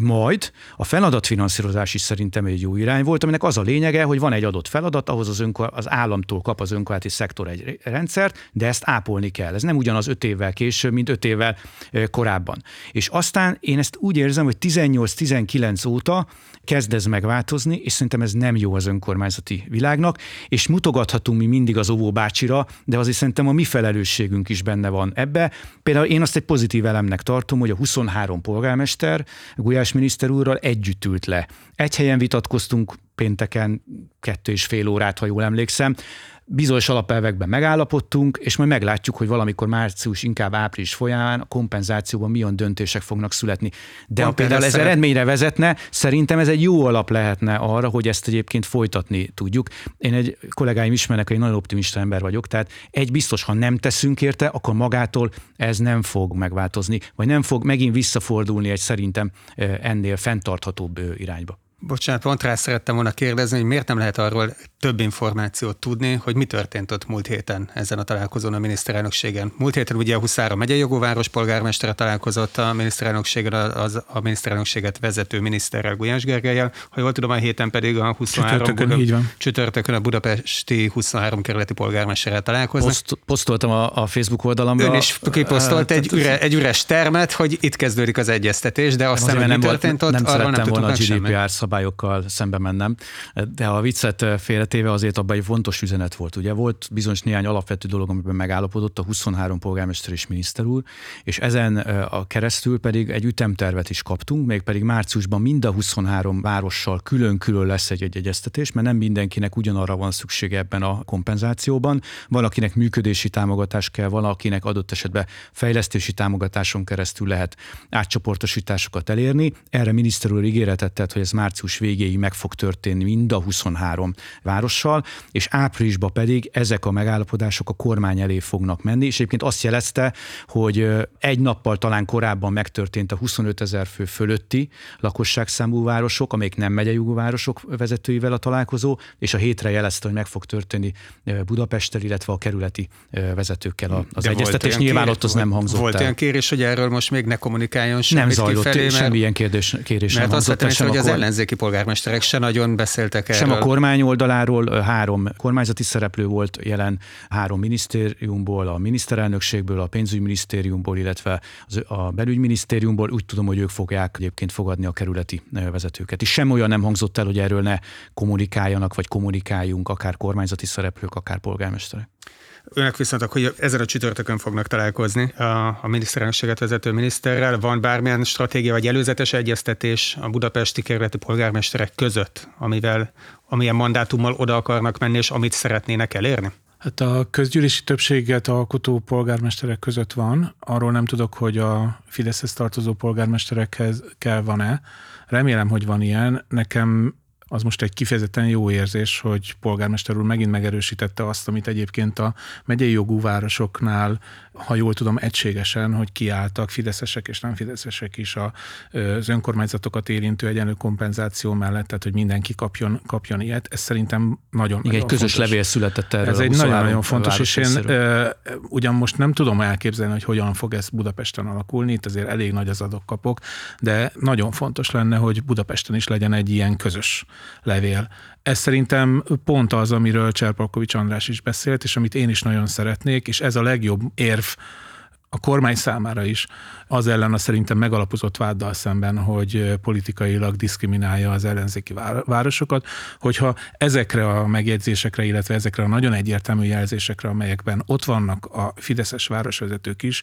Majd a feladatfinanszírozás is szerintem egy jó irány volt, aminek az a lényege, hogy van egy adott feladat, ahhoz az, önkor, az államtól kap az önkormányzati szektor egy rendszert, de ezt ápolni kell. Ez nem ugyanaz öt évvel később, mint öt évvel korábban. És aztán én ezt úgy érzem, hogy 18-19 óta kezd ez megváltozni, és szerintem ez nem jó az önkormányzati világnak, és mutogathatunk mi mindig az óvó bácsira, de azért szerintem a mi felelősségünk is benne van ebbe. Például én azt egy pozitív elemnek tartom, hogy a 23 polgármester Gulyás miniszter úrral együtt ült le. Egy helyen vitatkoztunk pénteken kettő és fél órát, ha jól emlékszem bizonyos alapelvekben megállapodtunk, és majd meglátjuk, hogy valamikor március, inkább április folyamán a kompenzációban milyen döntések fognak születni. De ha például ez eredményre vezetne, szerintem ez egy jó alap lehetne arra, hogy ezt egyébként folytatni tudjuk. Én egy kollégáim ismernek, hogy egy nagyon optimista ember vagyok, tehát egy biztos, ha nem teszünk érte, akkor magától ez nem fog megváltozni, vagy nem fog megint visszafordulni egy szerintem eh, ennél fenntarthatóbb eh, irányba. Bocsánat, pont rá szerettem volna kérdezni, hogy miért nem lehet arról több információt tudni, hogy mi történt ott múlt héten ezen a találkozón a miniszterelnökségen. Múlt héten ugye a Huszára megyei jogóváros polgármestere találkozott a miniszterelnökségen, az, a miniszterelnökséget vezető miniszterrel Gulyás Gergelyel. Ha jól tudom, a héten pedig a 23 csütörtökön, Buda, csütörtökön a budapesti 23 kerületi polgármesterrel találkoznak. Poszt, posztoltam a, a Facebook oldalamra. Ön is kiposztolt egy, üre, egy üres termet, hogy itt kezdődik az egyeztetés, de aztán, hogy mi történt ott, nem arról nem volna a GDPR szabályokkal szembe mennem, de a viccet félretéve azért abban egy fontos üzenet volt. Ugye volt bizonyos néhány alapvető dolog, amiben megállapodott a 23 polgármester és miniszter úr, és ezen a keresztül pedig egy ütemtervet is kaptunk, mégpedig márciusban mind a 23 várossal külön-külön lesz egy, egy egyeztetés, mert nem mindenkinek ugyanarra van szüksége ebben a kompenzációban. Valakinek működési támogatás kell, valakinek adott esetben fejlesztési támogatáson keresztül lehet átcsoportosításokat elérni. Erre miniszter úr ígéretet tett, hogy ez március március végéig meg fog történni mind a 23 várossal, és áprilisban pedig ezek a megállapodások a kormány elé fognak menni, és egyébként azt jelezte, hogy egy nappal talán korábban megtörtént a 25 ezer fő fölötti lakosságszámú városok, amelyek nem megyei városok vezetőivel a találkozó, és a hétre jelezte, hogy meg fog történni Budapesttel, illetve a kerületi vezetőkkel az De egyeztetés. Nyilván ott az nem hangzott Volt el. olyan kérés, hogy erről most még ne kommunikáljon semmit Nem zajlott, kifelé, mert, semmilyen kérdés, kérés mert nem azt vettem, hogy az ellenzéki polgármesterek se nagyon beszéltek erről. Sem a kormány oldaláról, három kormányzati szereplő volt jelen, három minisztériumból, a miniszterelnökségből, a pénzügyminisztériumból, illetve a belügyminisztériumból. Úgy tudom, hogy ők fogják egyébként fogadni a kerületi vezetőket. És sem olyan nem hangzott el, hogy erről ne kommunikáljanak, vagy kommunikáljunk, akár kormányzati szereplők, akár polgármesterek. Önök viszont hogy ezen a csütörtökön fognak találkozni a, a miniszterelnökséget vezető miniszterrel. Van bármilyen stratégia vagy előzetes egyeztetés a budapesti kerületi polgármesterek között, amivel, amilyen mandátummal oda akarnak menni, és amit szeretnének elérni? Hát a közgyűlési többséget alkotó polgármesterek között van. Arról nem tudok, hogy a Fideszhez tartozó polgármesterekhez kell van-e. Remélem, hogy van ilyen. Nekem az most egy kifejezetten jó érzés, hogy polgármester úr megint megerősítette azt, amit egyébként a megyei jogú városoknál, ha jól tudom, egységesen, hogy kiálltak fideszesek és nem fideszesek is az önkormányzatokat érintő egyenlő kompenzáció mellett, tehát hogy mindenki kapjon, kapjon ilyet. Ez szerintem nagyon Igen, egy közös fontos. levél született erről. Ez egy nagyon-nagyon fontos, és én uh, ugyan most nem tudom elképzelni, hogy hogyan fog ez Budapesten alakulni, itt azért elég nagy az adokkapok, de nagyon fontos lenne, hogy Budapesten is legyen egy ilyen közös levél. Ez szerintem pont az, amiről Cserpalkovics András is beszélt, és amit én is nagyon szeretnék, és ez a legjobb érv a kormány számára is az ellen a szerintem megalapozott váddal szemben, hogy politikailag diszkriminálja az ellenzéki városokat, hogyha ezekre a megjegyzésekre, illetve ezekre a nagyon egyértelmű jelzésekre, amelyekben ott vannak a fideszes városvezetők is,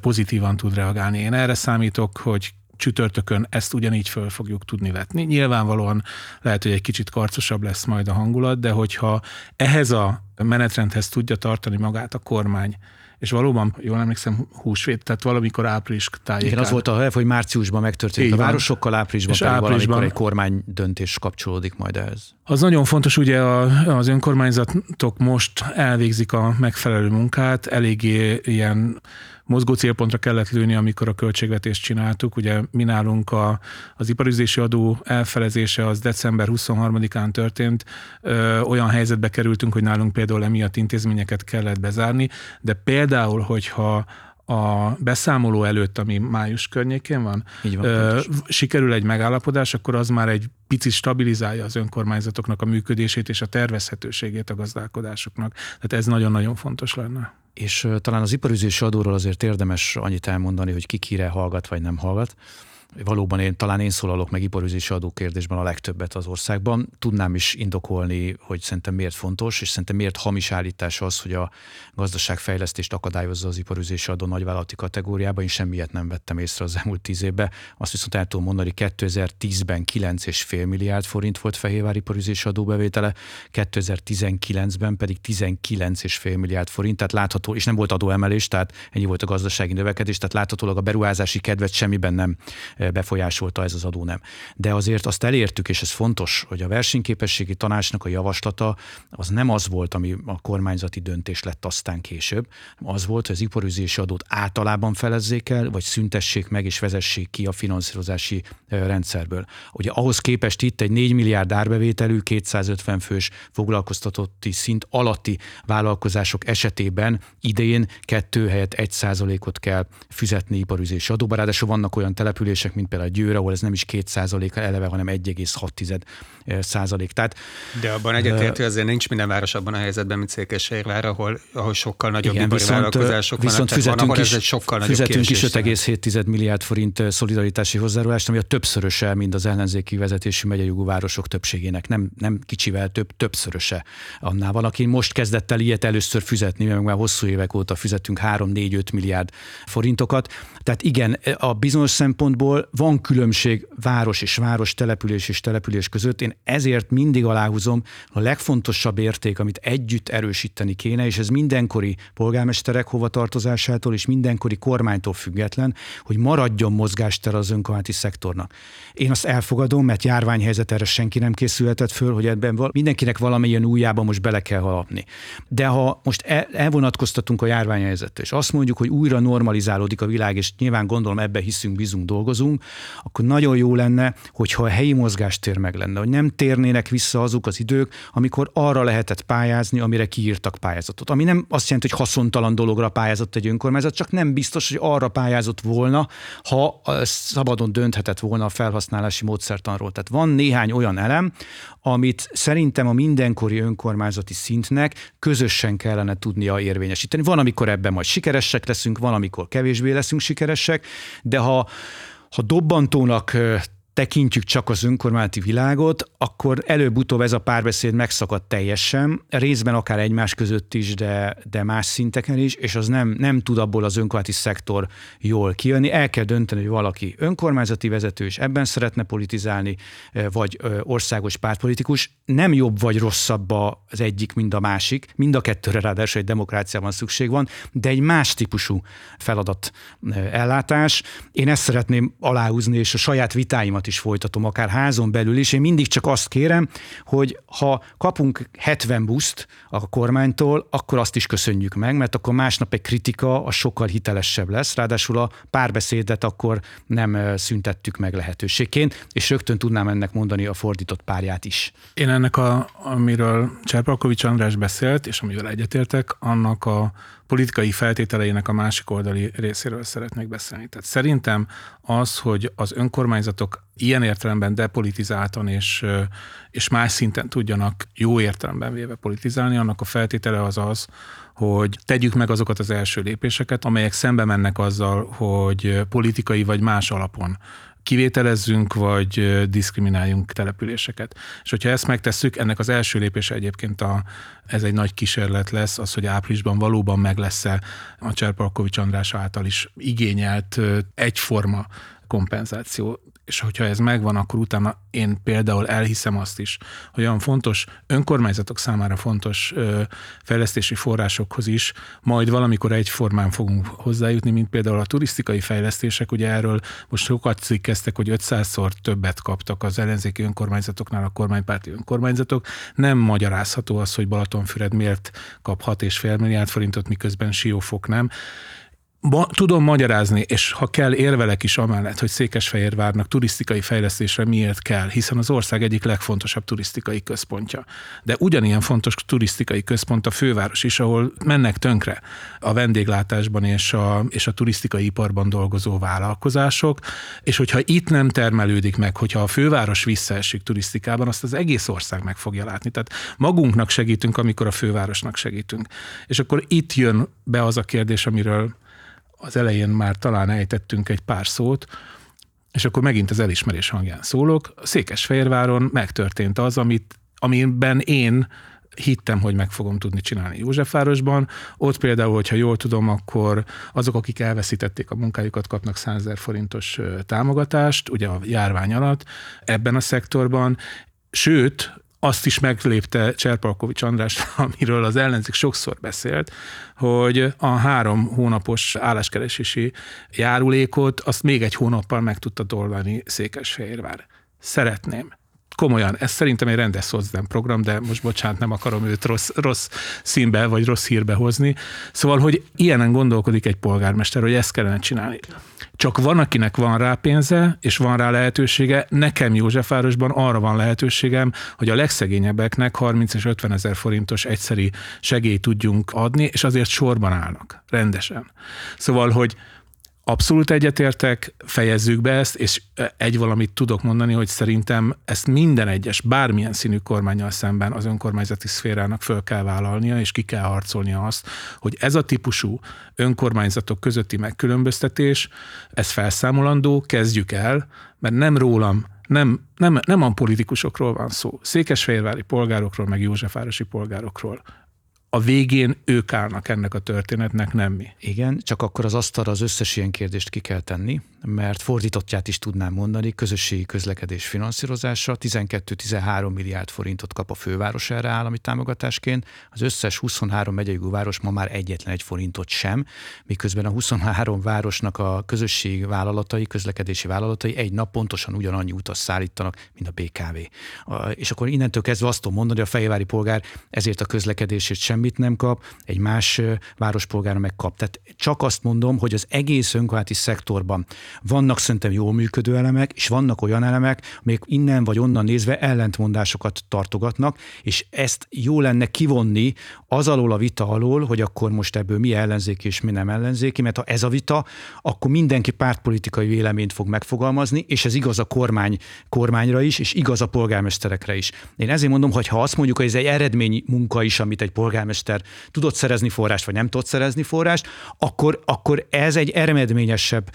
pozitívan tud reagálni. Én erre számítok, hogy csütörtökön ezt ugyanígy föl fogjuk tudni vetni. Nyilvánvalóan lehet, hogy egy kicsit karcosabb lesz majd a hangulat, de hogyha ehhez a menetrendhez tudja tartani magát a kormány, és valóban, jól emlékszem, húsvét, tehát valamikor április tájékán. Igen, az volt a hely, hogy márciusban megtörtént Így a városokkal, áprilisban és áprilisban valamikor egy kormány döntés kapcsolódik majd ehhez. Az nagyon fontos, ugye az önkormányzatok most elvégzik a megfelelő munkát, eléggé ilyen mozgó célpontra kellett lőni, amikor a költségvetést csináltuk. Ugye mi nálunk a, az iparüzési adó elfelezése az december 23-án történt. Ö, olyan helyzetbe kerültünk, hogy nálunk például emiatt intézményeket kellett bezárni, de például, hogyha a beszámoló előtt, ami május környékén van, Így van ö, sikerül egy megállapodás, akkor az már egy picit stabilizálja az önkormányzatoknak a működését és a tervezhetőségét a gazdálkodásoknak. Tehát ez nagyon-nagyon fontos lenne. És talán az iparüzési adóról azért érdemes annyit elmondani, hogy ki kire hallgat vagy nem hallgat valóban én, talán én szólalok meg iparüzési adókérdésben a legtöbbet az országban. Tudnám is indokolni, hogy szerintem miért fontos, és szerintem miért hamis állítás az, hogy a gazdaságfejlesztést akadályozza az iparüzési adó nagyvállalati kategóriában. Én semmiet nem vettem észre az elmúlt tíz évben. Azt viszont el tudom mondani, 2010-ben 9,5 milliárd forint volt Fehérvár iparüzési adóbevétele, 2019-ben pedig 19,5 milliárd forint, tehát látható, és nem volt adóemelés, tehát ennyi volt a gazdasági növekedés, tehát láthatólag a beruházási kedvet semmiben nem befolyásolta ez az adó nem. De azért azt elértük, és ez fontos, hogy a versenyképességi tanácsnak a javaslata az nem az volt, ami a kormányzati döntés lett aztán később, az volt, hogy az iparüzési adót általában felezzék el, vagy szüntessék meg és vezessék ki a finanszírozási rendszerből. Ugye ahhoz képest itt egy 4 milliárd árbevételű, 250 fős foglalkoztatotti szint alatti vállalkozások esetében idén kettő helyett egy százalékot kell fizetni iparüzési adóba. Ráadásul vannak olyan települések, települések, mint például Győr, ahol ez nem is 2 százalék eleve, hanem 1,6 százalék. Tehát, De abban egyetértő azért nincs minden város abban a helyzetben, mint Székesfehérvár, ahol, ahol sokkal nagyobb igen, ipari viszont, vállalkozások viszont vannak, fizetünk van, is, ez egy sokkal fizetünk is 5,7 milliárd forint szolidaritási hozzárulást, ami a többszöröse, mint az ellenzéki vezetésű megyei városok többségének. Nem, nem kicsivel több, többszöröse annál van, aki most kezdett el ilyet először fizetni, mert már hosszú évek óta fizetünk 3-4-5 milliárd forintokat. Tehát igen, a bizonyos szempontból ahol van különbség város és város, település és település között. Én ezért mindig aláhúzom a legfontosabb érték, amit együtt erősíteni kéne, és ez mindenkori polgármesterek hovatartozásától és mindenkori kormánytól független, hogy maradjon mozgástere az önkormányzati szektornak. Én azt elfogadom, mert járványhelyzet erre senki nem készülhetett föl, hogy ebben mindenkinek valamilyen újjába most bele kell halapni. De ha most elvonatkoztatunk a járványhelyzetre, és azt mondjuk, hogy újra normalizálódik a világ, és nyilván gondolom ebbe hiszünk, bízunk, dolgozunk, akkor nagyon jó lenne, hogyha a helyi mozgástér meg lenne, hogy nem térnének vissza azok az idők, amikor arra lehetett pályázni, amire kiírtak pályázatot. Ami nem azt jelenti, hogy haszontalan dologra pályázott egy önkormányzat, csak nem biztos, hogy arra pályázott volna, ha szabadon dönthetett volna a felhasználási módszertanról. Tehát van néhány olyan elem, amit szerintem a mindenkori önkormányzati szintnek közösen kellene tudnia érvényesíteni. Van, amikor ebben majd sikeresek leszünk, van, amikor kevésbé leszünk sikeresek, de ha ha dobbantónak tekintjük csak az önkormányzati világot, akkor előbb-utóbb ez a párbeszéd megszakad teljesen, részben akár egymás között is, de, de más szinteken is, és az nem, nem tud abból az önkormányzati szektor jól kijönni. El kell dönteni, hogy valaki önkormányzati vezető, és ebben szeretne politizálni, vagy országos pártpolitikus. Nem jobb vagy rosszabb az egyik, mint a másik. Mind a kettőre ráadásul egy demokráciában szükség van, de egy más típusú feladat ellátás. Én ezt szeretném aláhúzni, és a saját vitáimat is folytatom, akár házon belül is. Én mindig csak azt kérem, hogy ha kapunk 70 buszt a kormánytól, akkor azt is köszönjük meg, mert akkor másnap egy kritika a sokkal hitelesebb lesz. Ráadásul a párbeszédet akkor nem szüntettük meg lehetőségként, és rögtön tudnám ennek mondani a fordított párját is. Én ennek, a, amiről Cserpalkovics András beszélt, és amivel egyetértek, annak a politikai feltételeinek a másik oldali részéről szeretnék beszélni. Tehát szerintem az, hogy az önkormányzatok ilyen értelemben depolitizáltan és, és más szinten tudjanak jó értelemben véve politizálni, annak a feltétele az az, hogy tegyük meg azokat az első lépéseket, amelyek szembe mennek azzal, hogy politikai vagy más alapon kivételezzünk, vagy diszkrimináljunk településeket. És hogyha ezt megtesszük, ennek az első lépése egyébként a, ez egy nagy kísérlet lesz, az, hogy áprilisban valóban meg lesz-e a Cserpalkovics András által is igényelt egyforma kompenzáció. És hogyha ez megvan, akkor utána én például elhiszem azt is, hogy olyan fontos, önkormányzatok számára fontos ö, fejlesztési forrásokhoz is majd valamikor egyformán fogunk hozzájutni, mint például a turisztikai fejlesztések, ugye erről most sokat cikkeztek, hogy 500-szor többet kaptak az ellenzéki önkormányzatoknál a kormánypárti önkormányzatok. Nem magyarázható az, hogy Balatonfüred miért kap 6,5 milliárd forintot, miközben Siófok nem Ma, tudom magyarázni, és ha kell, érvelek is amellett, hogy Székesfehérvárnak turisztikai fejlesztésre miért kell, hiszen az ország egyik legfontosabb turisztikai központja. De ugyanilyen fontos turisztikai központ a főváros is, ahol mennek tönkre a vendéglátásban és a, és a turisztikai iparban dolgozó vállalkozások, és hogyha itt nem termelődik meg, hogyha a főváros visszaesik turisztikában, azt az egész ország meg fogja látni. Tehát magunknak segítünk, amikor a fővárosnak segítünk. És akkor itt jön be az a kérdés, amiről az elején már talán ejtettünk egy pár szót, és akkor megint az elismerés hangján szólok. Székesfehérváron megtörtént az, amit, amiben én hittem, hogy meg fogom tudni csinálni Józsefvárosban. Ott például, hogyha jól tudom, akkor azok, akik elveszítették a munkájukat, kapnak 100 forintos támogatást, ugye a járvány alatt ebben a szektorban, Sőt, azt is meglépte Cserpalkovics András, amiről az ellenzék sokszor beszélt, hogy a három hónapos álláskeresési járulékot azt még egy hónappal meg tudta dolvani Székesfehérvár. Szeretném, komolyan, ez szerintem egy rendes szozdem program, de most bocsánat, nem akarom őt rossz, rossz színbe vagy rossz hírbe hozni. Szóval, hogy ilyenen gondolkodik egy polgármester, hogy ezt kellene csinálni. Csak van, akinek van rá pénze, és van rá lehetősége. Nekem Józsefvárosban arra van lehetőségem, hogy a legszegényebbeknek 30 és 50 ezer forintos egyszeri segélyt tudjunk adni, és azért sorban állnak, rendesen. Szóval, hogy Abszolút egyetértek, fejezzük be ezt, és egy valamit tudok mondani, hogy szerintem ezt minden egyes, bármilyen színű kormányjal szemben az önkormányzati szférának föl kell vállalnia, és ki kell harcolnia azt, hogy ez a típusú önkormányzatok közötti megkülönböztetés, ez felszámolandó, kezdjük el, mert nem rólam, nem, nem, nem a politikusokról van szó, székesfehérvári polgárokról, meg józsefvárosi polgárokról a végén ők állnak ennek a történetnek, nem mi. Igen, csak akkor az asztalra az összes ilyen kérdést ki kell tenni, mert fordítottját is tudnám mondani, közösségi közlekedés finanszírozása 12-13 milliárd forintot kap a főváros erre állami támogatásként, az összes 23 megyei város ma már egyetlen egy forintot sem, miközben a 23 városnak a közösségi vállalatai, közlekedési vállalatai egy nap pontosan ugyanannyi utas szállítanak, mint a BKV. És akkor innentől kezdve azt tudom mondani, hogy a fejvári polgár ezért a közlekedését semmit nem kap, egy más várospolgára megkap. Tehát csak azt mondom, hogy az egész önkormányzati szektorban vannak szerintem jól működő elemek, és vannak olyan elemek, amik innen vagy onnan nézve ellentmondásokat tartogatnak, és ezt jó lenne kivonni az alól a vita alól, hogy akkor most ebből mi ellenzéki és mi nem ellenzéki, mert ha ez a vita, akkor mindenki pártpolitikai véleményt fog megfogalmazni, és ez igaz a kormány, kormányra is, és igaz a polgármesterekre is. Én ezért mondom, hogy ha azt mondjuk, hogy ez egy eredmény munka is, amit egy polgármester tudott szerezni forrást, vagy nem tudott szerezni forrást, akkor, akkor ez egy eredményesebb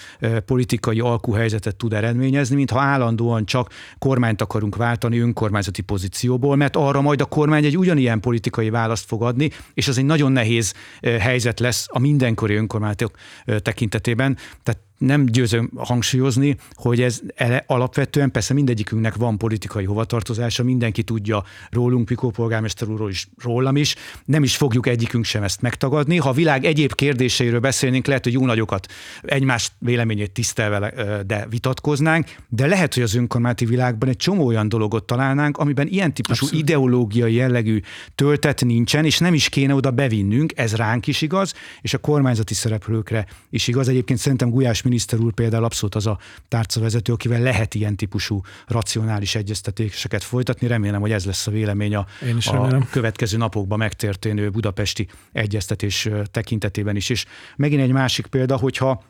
politikai alkuhelyzetet tud eredményezni, mint ha állandóan csak kormányt akarunk váltani önkormányzati pozícióból, mert arra majd a kormány egy ugyanilyen politikai választ fog adni, és az egy nagyon nehéz helyzet lesz a mindenkori önkormányzatok tekintetében. Tehát nem győzöm hangsúlyozni, hogy ez alapvetően persze mindegyikünknek van politikai hovatartozása, mindenki tudja rólunk, Pikó polgármester úrról is, rólam is, nem is fogjuk egyikünk sem ezt megtagadni. Ha a világ egyéb kérdéseiről beszélnénk, lehet, hogy jó nagyokat egymás véleményét tisztelve, de vitatkoznánk, de lehet, hogy az önkormányzati világban egy csomó olyan dologot találnánk, amiben ilyen típusú Abszolút. ideológiai jellegű töltet nincsen, és nem is kéne oda bevinnünk, ez ránk is igaz, és a kormányzati szereplőkre is igaz. Egyébként szerintem Gulyás miniszter úr például abszolút az a tárcavezető, akivel lehet ilyen típusú racionális egyeztetéseket folytatni. Remélem, hogy ez lesz a vélemény a, a következő napokban megtörténő budapesti egyeztetés tekintetében is. És megint egy másik példa, hogyha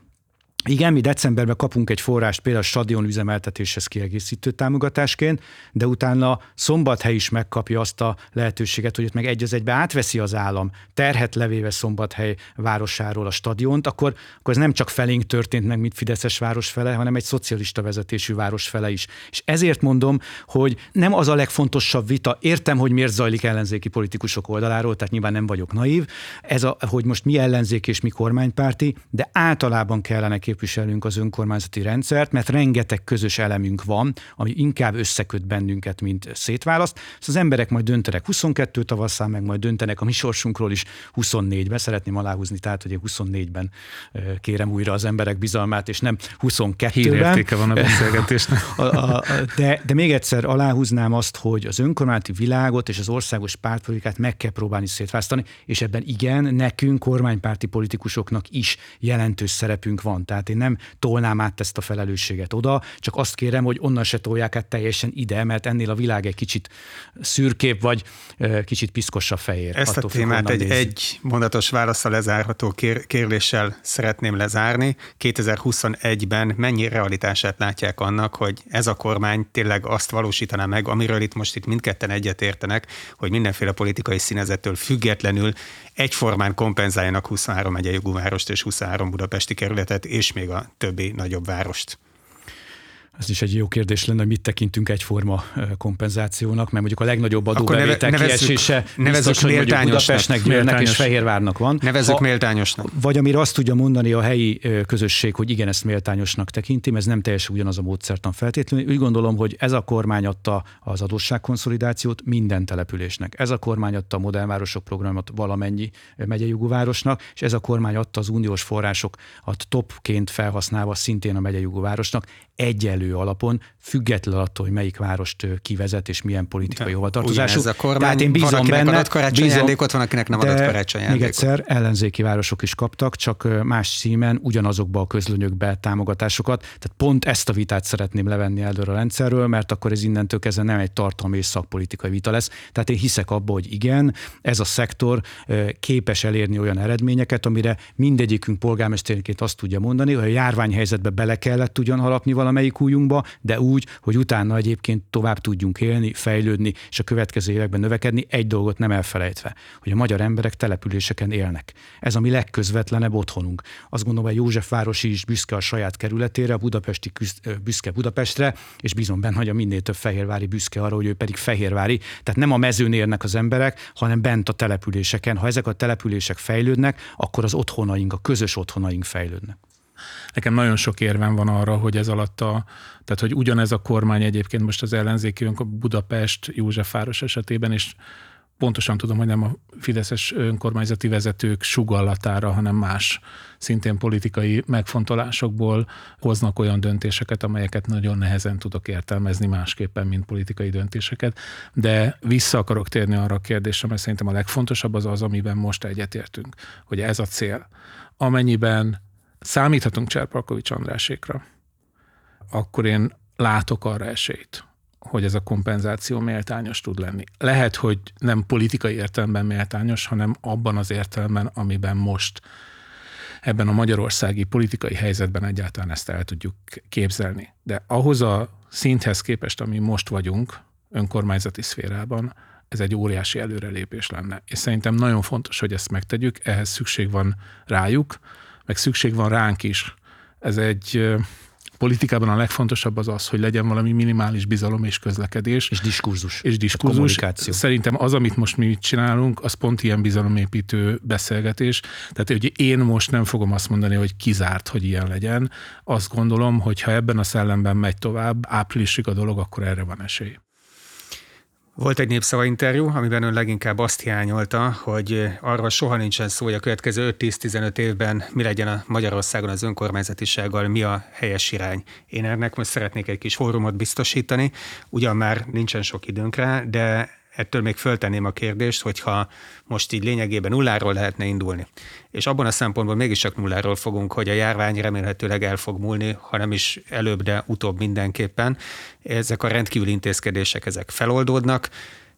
igen, mi decemberben kapunk egy forrást például a stadion üzemeltetéshez kiegészítő támogatásként, de utána Szombathely is megkapja azt a lehetőséget, hogy ott meg egy az egybe átveszi az állam, terhet levéve Szombathely városáról a stadiont, akkor, akkor ez nem csak felénk történt meg, mint Fideszes város fele, hanem egy szocialista vezetésű város fele is. És ezért mondom, hogy nem az a legfontosabb vita, értem, hogy miért zajlik ellenzéki politikusok oldaláról, tehát nyilván nem vagyok naív, ez a, hogy most mi ellenzék és mi kormánypárti, de általában kellene képviselünk az önkormányzati rendszert, mert rengeteg közös elemünk van, ami inkább összeköt bennünket, mint szétválaszt. Szóval az emberek majd döntenek 22 tavasszán, meg majd döntenek a mi sorsunkról is 24-ben. Szeretném aláhúzni, tehát, hogy 24-ben kérem újra az emberek bizalmát, és nem 22-ben. Hírértéke van a beszélgetésnek. de, de még egyszer aláhúznám azt, hogy az önkormányzati világot és az országos pártpolitikát meg kell próbálni szétválasztani, és ebben igen, nekünk, kormánypárti politikusoknak is jelentős szerepünk van. Tehát én nem tolnám át ezt a felelősséget oda, csak azt kérem, hogy onnan se tolják át teljesen ide, mert ennél a világ egy kicsit szürkép, vagy kicsit piszkosabb fehér. Ezt a témát egy, egy mondatos válaszsal lezárható kér, kérdéssel szeretném lezárni. 2021-ben mennyi realitását látják annak, hogy ez a kormány tényleg azt valósítaná meg, amiről itt most itt mindketten egyetértenek, hogy mindenféle politikai színezettől függetlenül egyformán kompenzáljanak 23 megyei várost és 23 budapesti kerületet, és még a többi nagyobb várost. Ez is egy jó kérdés lenne, hogy mit tekintünk egyforma kompenzációnak, mert mondjuk a legnagyobb adóbevétel neve, kiesése biztos, hogy mondjuk Budapestnek, Győrnek és Fehérvárnak van. Nevezzük ha, méltányosnak. Vagy amire azt tudja mondani a helyi közösség, hogy igen, ezt méltányosnak tekinti, ez nem teljesen ugyanaz a módszertan feltétlenül. Úgy gondolom, hogy ez a kormány adta az adósságkonszolidációt minden településnek. Ez a kormány adta a modernvárosok programot valamennyi megyei városnak, és ez a kormány adta az uniós forrásokat topként felhasználva szintén a megyei városnak egyenlő alapon, független attól, hogy melyik várost kivezet és milyen politikai hovatartozású. Ez a kormány, Tehát én bízom van, benne, adott bízom, ajándékot, van, akinek nem adott karácsonyi Még egyszer, ellenzéki városok is kaptak, csak más címen ugyanazokba a közlönyökbe támogatásokat. Tehát pont ezt a vitát szeretném levenni előre a rendszerről, mert akkor ez innentől kezdve nem egy tartalmi és szakpolitikai vita lesz. Tehát én hiszek abba, hogy igen, ez a szektor képes elérni olyan eredményeket, amire mindegyikünk polgármesterként azt tudja mondani, hogy a járványhelyzetbe bele kellett tudjon harapni valamelyik új nyúljunk de úgy, hogy utána egyébként tovább tudjunk élni, fejlődni, és a következő években növekedni, egy dolgot nem elfelejtve, hogy a magyar emberek településeken élnek. Ez a mi legközvetlenebb otthonunk. Azt gondolom, hogy Józsefvárosi is büszke a saját kerületére, a budapesti büszke Budapestre, és bízom benne, hogy a minél több fehérvári büszke arra, hogy ő pedig fehérvári. Tehát nem a mezőn élnek az emberek, hanem bent a településeken. Ha ezek a települések fejlődnek, akkor az otthonaink, a közös otthonaink fejlődnek. Nekem nagyon sok érvem van arra, hogy ez alatt a, tehát hogy ugyanez a kormány egyébként most az ellenzéki a Budapest, Józsefváros esetében, és pontosan tudom, hogy nem a fideszes önkormányzati vezetők sugallatára, hanem más szintén politikai megfontolásokból hoznak olyan döntéseket, amelyeket nagyon nehezen tudok értelmezni másképpen, mint politikai döntéseket. De vissza akarok térni arra a kérdésre, mert szerintem a legfontosabb az az, amiben most egyetértünk, hogy ez a cél. Amennyiben számíthatunk Cserpalkovics Andrásékra, akkor én látok arra esélyt, hogy ez a kompenzáció méltányos tud lenni. Lehet, hogy nem politikai értelemben méltányos, hanem abban az értelemben, amiben most ebben a magyarországi politikai helyzetben egyáltalán ezt el tudjuk képzelni. De ahhoz a szinthez képest, ami most vagyunk önkormányzati szférában, ez egy óriási előrelépés lenne. És szerintem nagyon fontos, hogy ezt megtegyük, ehhez szükség van rájuk, meg szükség van ránk is. Ez egy politikában a legfontosabb az az, hogy legyen valami minimális bizalom és közlekedés. És diskurzus. És diskurzus. Kommunikáció. Szerintem az, amit most mi csinálunk, az pont ilyen bizalomépítő beszélgetés. Tehát, hogy én most nem fogom azt mondani, hogy kizárt, hogy ilyen legyen. Azt gondolom, hogy ha ebben a szellemben megy tovább, áprilisig a dolog, akkor erre van esély. Volt egy népszava interjú, amiben ön leginkább azt hiányolta, hogy arról soha nincsen szó, hogy a következő 5-10-15 évben mi legyen a Magyarországon az önkormányzatisággal, mi a helyes irány. Én ennek most szeretnék egy kis fórumot biztosítani, ugyan már nincsen sok időnk rá, de ettől még föltenném a kérdést, hogyha most így lényegében nulláról lehetne indulni. És abban a szempontból mégis csak nulláról fogunk, hogy a járvány remélhetőleg el fog múlni, ha nem is előbb, de utóbb mindenképpen. Ezek a rendkívüli intézkedések, ezek feloldódnak,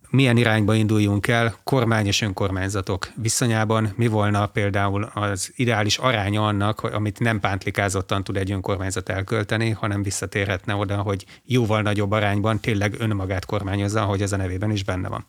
milyen irányba induljunk el kormány és önkormányzatok viszonyában, mi volna például az ideális aránya annak, amit nem pántlikázottan tud egy önkormányzat elkölteni, hanem visszatérhetne oda, hogy jóval nagyobb arányban tényleg önmagát kormányozza, ahogy ez a nevében is benne van.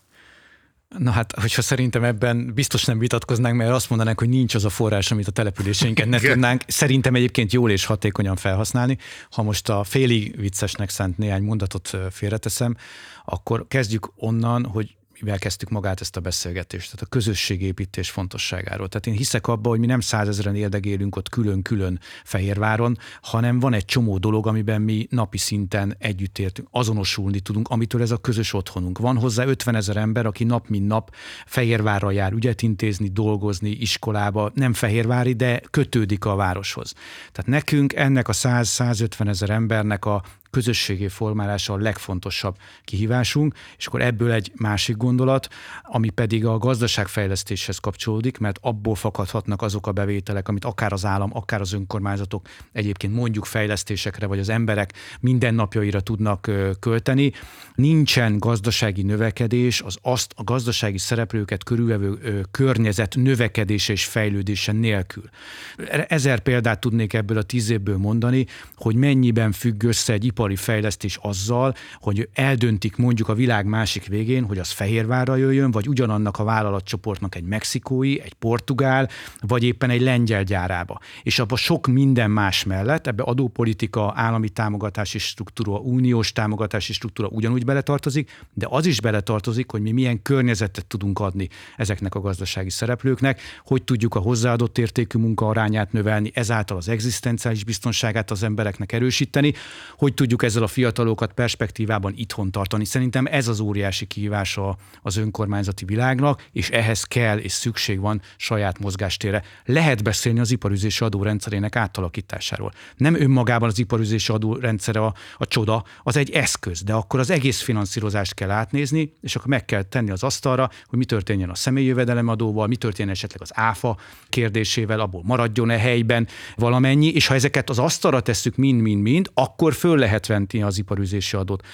Na hát, hogyha szerintem ebben biztos nem vitatkoznánk, mert azt mondanánk, hogy nincs az a forrás, amit a településeinken ne tudnánk. Szerintem egyébként jól és hatékonyan felhasználni. Ha most a félig viccesnek szánt néhány mondatot félreteszem, akkor kezdjük onnan, hogy mivel kezdtük magát ezt a beszélgetést, tehát a közösségépítés fontosságáról. Tehát én hiszek abba, hogy mi nem százezeren érdegélünk ott külön-külön Fehérváron, hanem van egy csomó dolog, amiben mi napi szinten együtt értünk, azonosulni tudunk, amitől ez a közös otthonunk. Van hozzá 50 ezer ember, aki nap mint nap Fehérvárra jár ügyet intézni, dolgozni, iskolába, nem Fehérvári, de kötődik a városhoz. Tehát nekünk ennek a 100-150 ezer embernek a közösségi formálása a legfontosabb kihívásunk, és akkor ebből egy másik gondolat, ami pedig a gazdaságfejlesztéshez kapcsolódik, mert abból fakadhatnak azok a bevételek, amit akár az állam, akár az önkormányzatok egyébként mondjuk fejlesztésekre, vagy az emberek mindennapjaira tudnak költeni. Nincsen gazdasági növekedés, az azt a gazdasági szereplőket körülvevő környezet növekedése és fejlődése nélkül. Ezer példát tudnék ebből a tíz évből mondani, hogy mennyiben függ össze egy ipari fejlesztés azzal, hogy eldöntik mondjuk a világ másik végén, hogy az Fehérvárra jöjjön, vagy ugyanannak a vállalatcsoportnak egy mexikói, egy portugál, vagy éppen egy lengyel gyárába. És abban sok minden más mellett, ebbe adópolitika, állami támogatási struktúra, uniós támogatási struktúra ugyanúgy beletartozik, de az is beletartozik, hogy mi milyen környezetet tudunk adni ezeknek a gazdasági szereplőknek, hogy tudjuk a hozzáadott értékű munka arányát növelni, ezáltal az egzisztenciális biztonságát az embereknek erősíteni, hogy tudjuk tudjuk ezzel a fiatalokat perspektívában itthon tartani. Szerintem ez az óriási kihívása az önkormányzati világnak, és ehhez kell és szükség van saját mozgástére. Lehet beszélni az iparüzési adórendszerének átalakításáról. Nem önmagában az iparüzési adórendszere a, a csoda, az egy eszköz, de akkor az egész finanszírozást kell átnézni, és akkor meg kell tenni az asztalra, hogy mi történjen a személyi adóval, mi történjen esetleg az áfa kérdésével, abból maradjon-e helyben valamennyi, és ha ezeket az asztalra tesszük mind-mind-mind, akkor föl lehet lehet venni az iparüzési adót.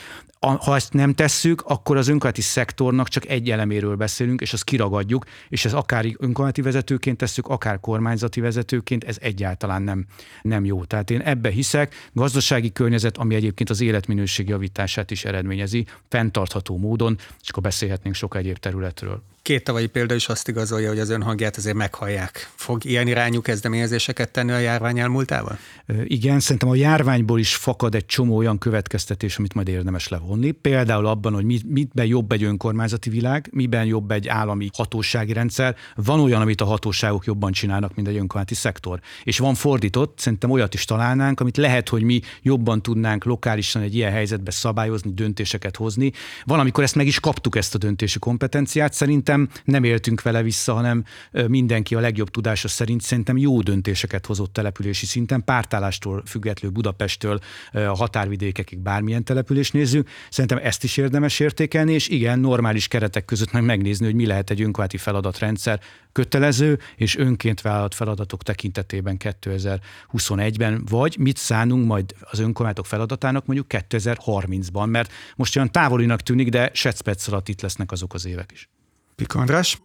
Ha ezt nem tesszük, akkor az önkormányzati szektornak csak egy eleméről beszélünk, és azt kiragadjuk, és ez akár önkormányzati vezetőként tesszük, akár kormányzati vezetőként, ez egyáltalán nem, nem jó. Tehát én ebbe hiszek, gazdasági környezet, ami egyébként az életminőség javítását is eredményezi, fenntartható módon, és akkor beszélhetnénk sok egyéb területről. Két tavalyi példa is azt igazolja, hogy az önhangját azért meghallják. Fog ilyen irányú kezdeményezéseket tenni a járvány elmúltával? Igen, szerintem a járványból is fakad egy csomó olyan következtetés, amit majd érdemes levonni. Például abban, hogy mitben jobb egy önkormányzati világ, miben jobb egy állami hatósági rendszer. Van olyan, amit a hatóságok jobban csinálnak, mint egy önkormányzati szektor. És van fordított, szerintem olyat is találnánk, amit lehet, hogy mi jobban tudnánk lokálisan egy ilyen helyzetbe szabályozni, döntéseket hozni. Valamikor ezt meg is kaptuk ezt a döntési kompetenciát. Szerintem nem éltünk vele vissza, hanem mindenki a legjobb tudása szerint szerintem jó döntéseket hozott települési szinten, pártállástól függetlenül Budapesttől a határvidékekig bármilyen település nézzük. Szerintem ezt is érdemes értékelni, és igen, normális keretek között meg megnézni, hogy mi lehet egy önkormányzati feladatrendszer, kötelező és önként vállalt feladatok tekintetében 2021-ben, vagy mit szánunk majd az önkormányzatok feladatának mondjuk 2030-ban, mert most olyan távolinak tűnik, de secpec alatt itt lesznek azok az évek is. Pika András?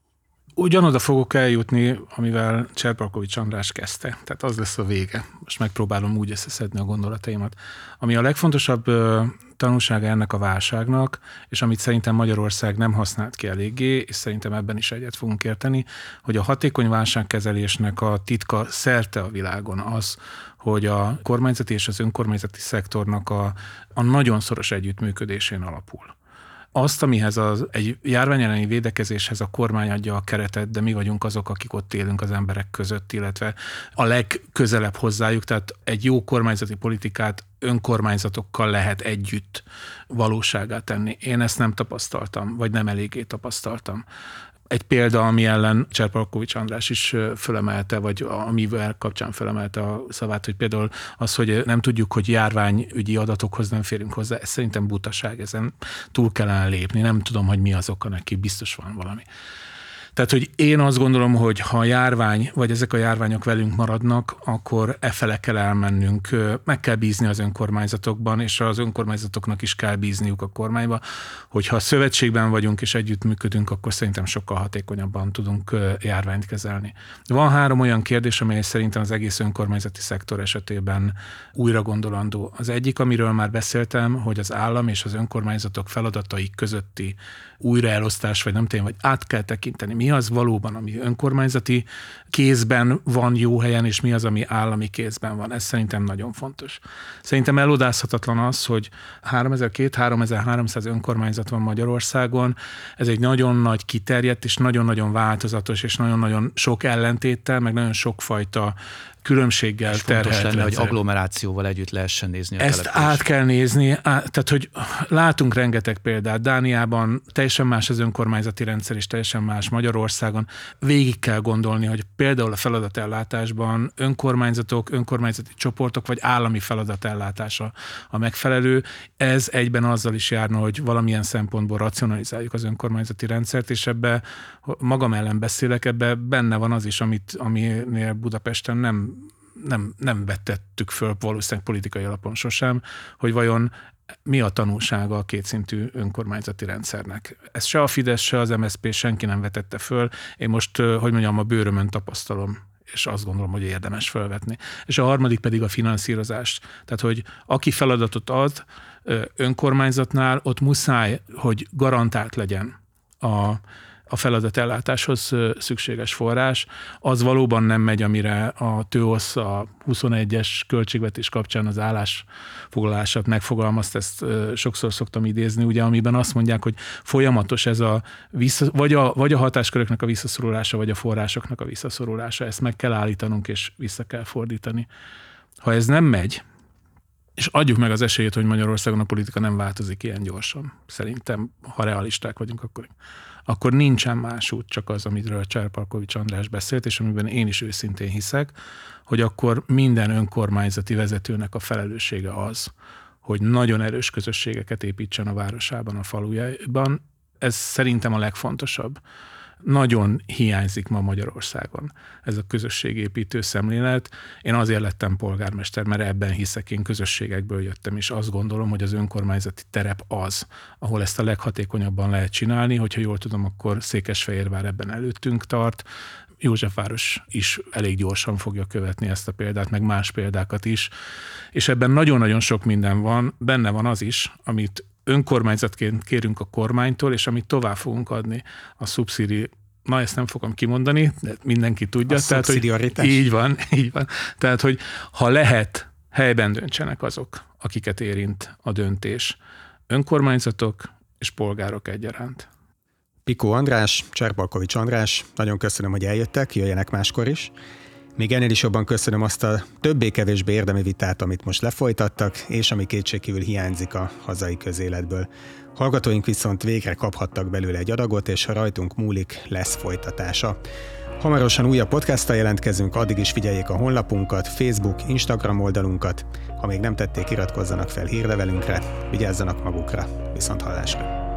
Ugyanoda fogok eljutni, amivel Cserparkovics András kezdte. Tehát az lesz a vége. Most megpróbálom úgy összeszedni a gondolataimat. Ami a legfontosabb tanulsága ennek a válságnak, és amit szerintem Magyarország nem használt ki eléggé, és szerintem ebben is egyet fogunk érteni, hogy a hatékony válságkezelésnek a titka szerte a világon az, hogy a kormányzati és az önkormányzati szektornak a, a nagyon szoros együttműködésén alapul azt, amihez az, egy járvány elleni védekezéshez a kormány adja a keretet, de mi vagyunk azok, akik ott élünk az emberek között, illetve a legközelebb hozzájuk, tehát egy jó kormányzati politikát önkormányzatokkal lehet együtt valóságát tenni. Én ezt nem tapasztaltam, vagy nem eléggé tapasztaltam egy példa, ami ellen Cserpalkovics András is fölemelte, vagy amivel kapcsán fölemelte a szavát, hogy például az, hogy nem tudjuk, hogy járványügyi adatokhoz nem férünk hozzá, ez szerintem butaság, ezen túl kellene lépni. Nem tudom, hogy mi az oka neki, biztos van valami. Tehát, hogy én azt gondolom, hogy ha a járvány, vagy ezek a járványok velünk maradnak, akkor e fele kell elmennünk. Meg kell bízni az önkormányzatokban, és az önkormányzatoknak is kell bízniuk a kormányba, hogyha a szövetségben vagyunk és együttműködünk, akkor szerintem sokkal hatékonyabban tudunk járványt kezelni. Van három olyan kérdés, amely szerintem az egész önkormányzati szektor esetében újra gondolandó. Az egyik, amiről már beszéltem, hogy az állam és az önkormányzatok feladatai közötti újraelosztás, vagy nem tudom, vagy át kell tekinteni. Mi az valóban, ami önkormányzati kézben van jó helyen, és mi az, ami állami kézben van. Ez szerintem nagyon fontos. Szerintem elodázhatatlan az, hogy 3200-3300 önkormányzat van Magyarországon. Ez egy nagyon nagy kiterjedt, és nagyon-nagyon változatos, és nagyon-nagyon sok ellentéttel, meg nagyon sokfajta különbséggel és terhelt lenne, hogy agglomerációval együtt lehessen nézni a Ezt át kell nézni, át, tehát hogy látunk rengeteg példát. Dániában teljesen más az önkormányzati rendszer, és teljesen más Magyarországon. Végig kell gondolni, hogy például a feladatellátásban önkormányzatok, önkormányzati csoportok, vagy állami feladatellátása a megfelelő. Ez egyben azzal is járna, hogy valamilyen szempontból racionalizáljuk az önkormányzati rendszert, és ebbe magam ellen beszélek, ebbe benne van az is, amit, aminél Budapesten nem nem, nem vettettük föl valószínűleg politikai alapon sosem, hogy vajon mi a tanulsága a kétszintű önkormányzati rendszernek. Ez se a Fidesz, se az MSZP senki nem vetette föl. Én most, hogy mondjam, a bőrömön tapasztalom és azt gondolom, hogy érdemes felvetni. És a harmadik pedig a finanszírozás. Tehát, hogy aki feladatot ad önkormányzatnál, ott muszáj, hogy garantált legyen a, a feladatellátáshoz szükséges forrás, az valóban nem megy, amire a TÖOSZ a 21-es költségvetés kapcsán az állásfoglalását megfogalmazta, ezt sokszor szoktam idézni, ugye, amiben azt mondják, hogy folyamatos ez a, vissza, vagy, a vagy a hatásköröknek a visszaszorulása, vagy a forrásoknak a visszaszorulása, ezt meg kell állítanunk, és vissza kell fordítani. Ha ez nem megy, és adjuk meg az esélyt, hogy Magyarországon a politika nem változik ilyen gyorsan. Szerintem, ha realisták vagyunk, akkor akkor nincsen más út, csak az, amiről Cserpalkovics András beszélt, és amiben én is őszintén hiszek, hogy akkor minden önkormányzati vezetőnek a felelőssége az, hogy nagyon erős közösségeket építsen a városában, a falujában. Ez szerintem a legfontosabb nagyon hiányzik ma Magyarországon ez a közösségépítő szemlélet. Én azért lettem polgármester, mert ebben hiszek, én közösségekből jöttem, és azt gondolom, hogy az önkormányzati terep az, ahol ezt a leghatékonyabban lehet csinálni, hogyha jól tudom, akkor Székesfehérvár ebben előttünk tart, Józsefváros is elég gyorsan fogja követni ezt a példát, meg más példákat is. És ebben nagyon-nagyon sok minden van, benne van az is, amit önkormányzatként kérünk a kormánytól, és amit tovább fogunk adni a szubszidi na ezt nem fogom kimondani, de mindenki tudja. A tehát, hogy így van, így van. Tehát, hogy ha lehet, helyben döntsenek azok, akiket érint a döntés. Önkormányzatok és polgárok egyaránt. Pikó András, Cserpalkovics András, nagyon köszönöm, hogy eljöttek, jöjjenek máskor is. Még ennél is jobban köszönöm azt a többé-kevésbé érdemi vitát, amit most lefolytattak, és ami kétségkívül hiányzik a hazai közéletből. Hallgatóink viszont végre kaphattak belőle egy adagot, és ha rajtunk múlik, lesz folytatása. Hamarosan újabb podcasttal jelentkezünk, addig is figyeljék a honlapunkat, Facebook, Instagram oldalunkat. Ha még nem tették, iratkozzanak fel hírlevelünkre, vigyázzanak magukra. Viszont hallásra!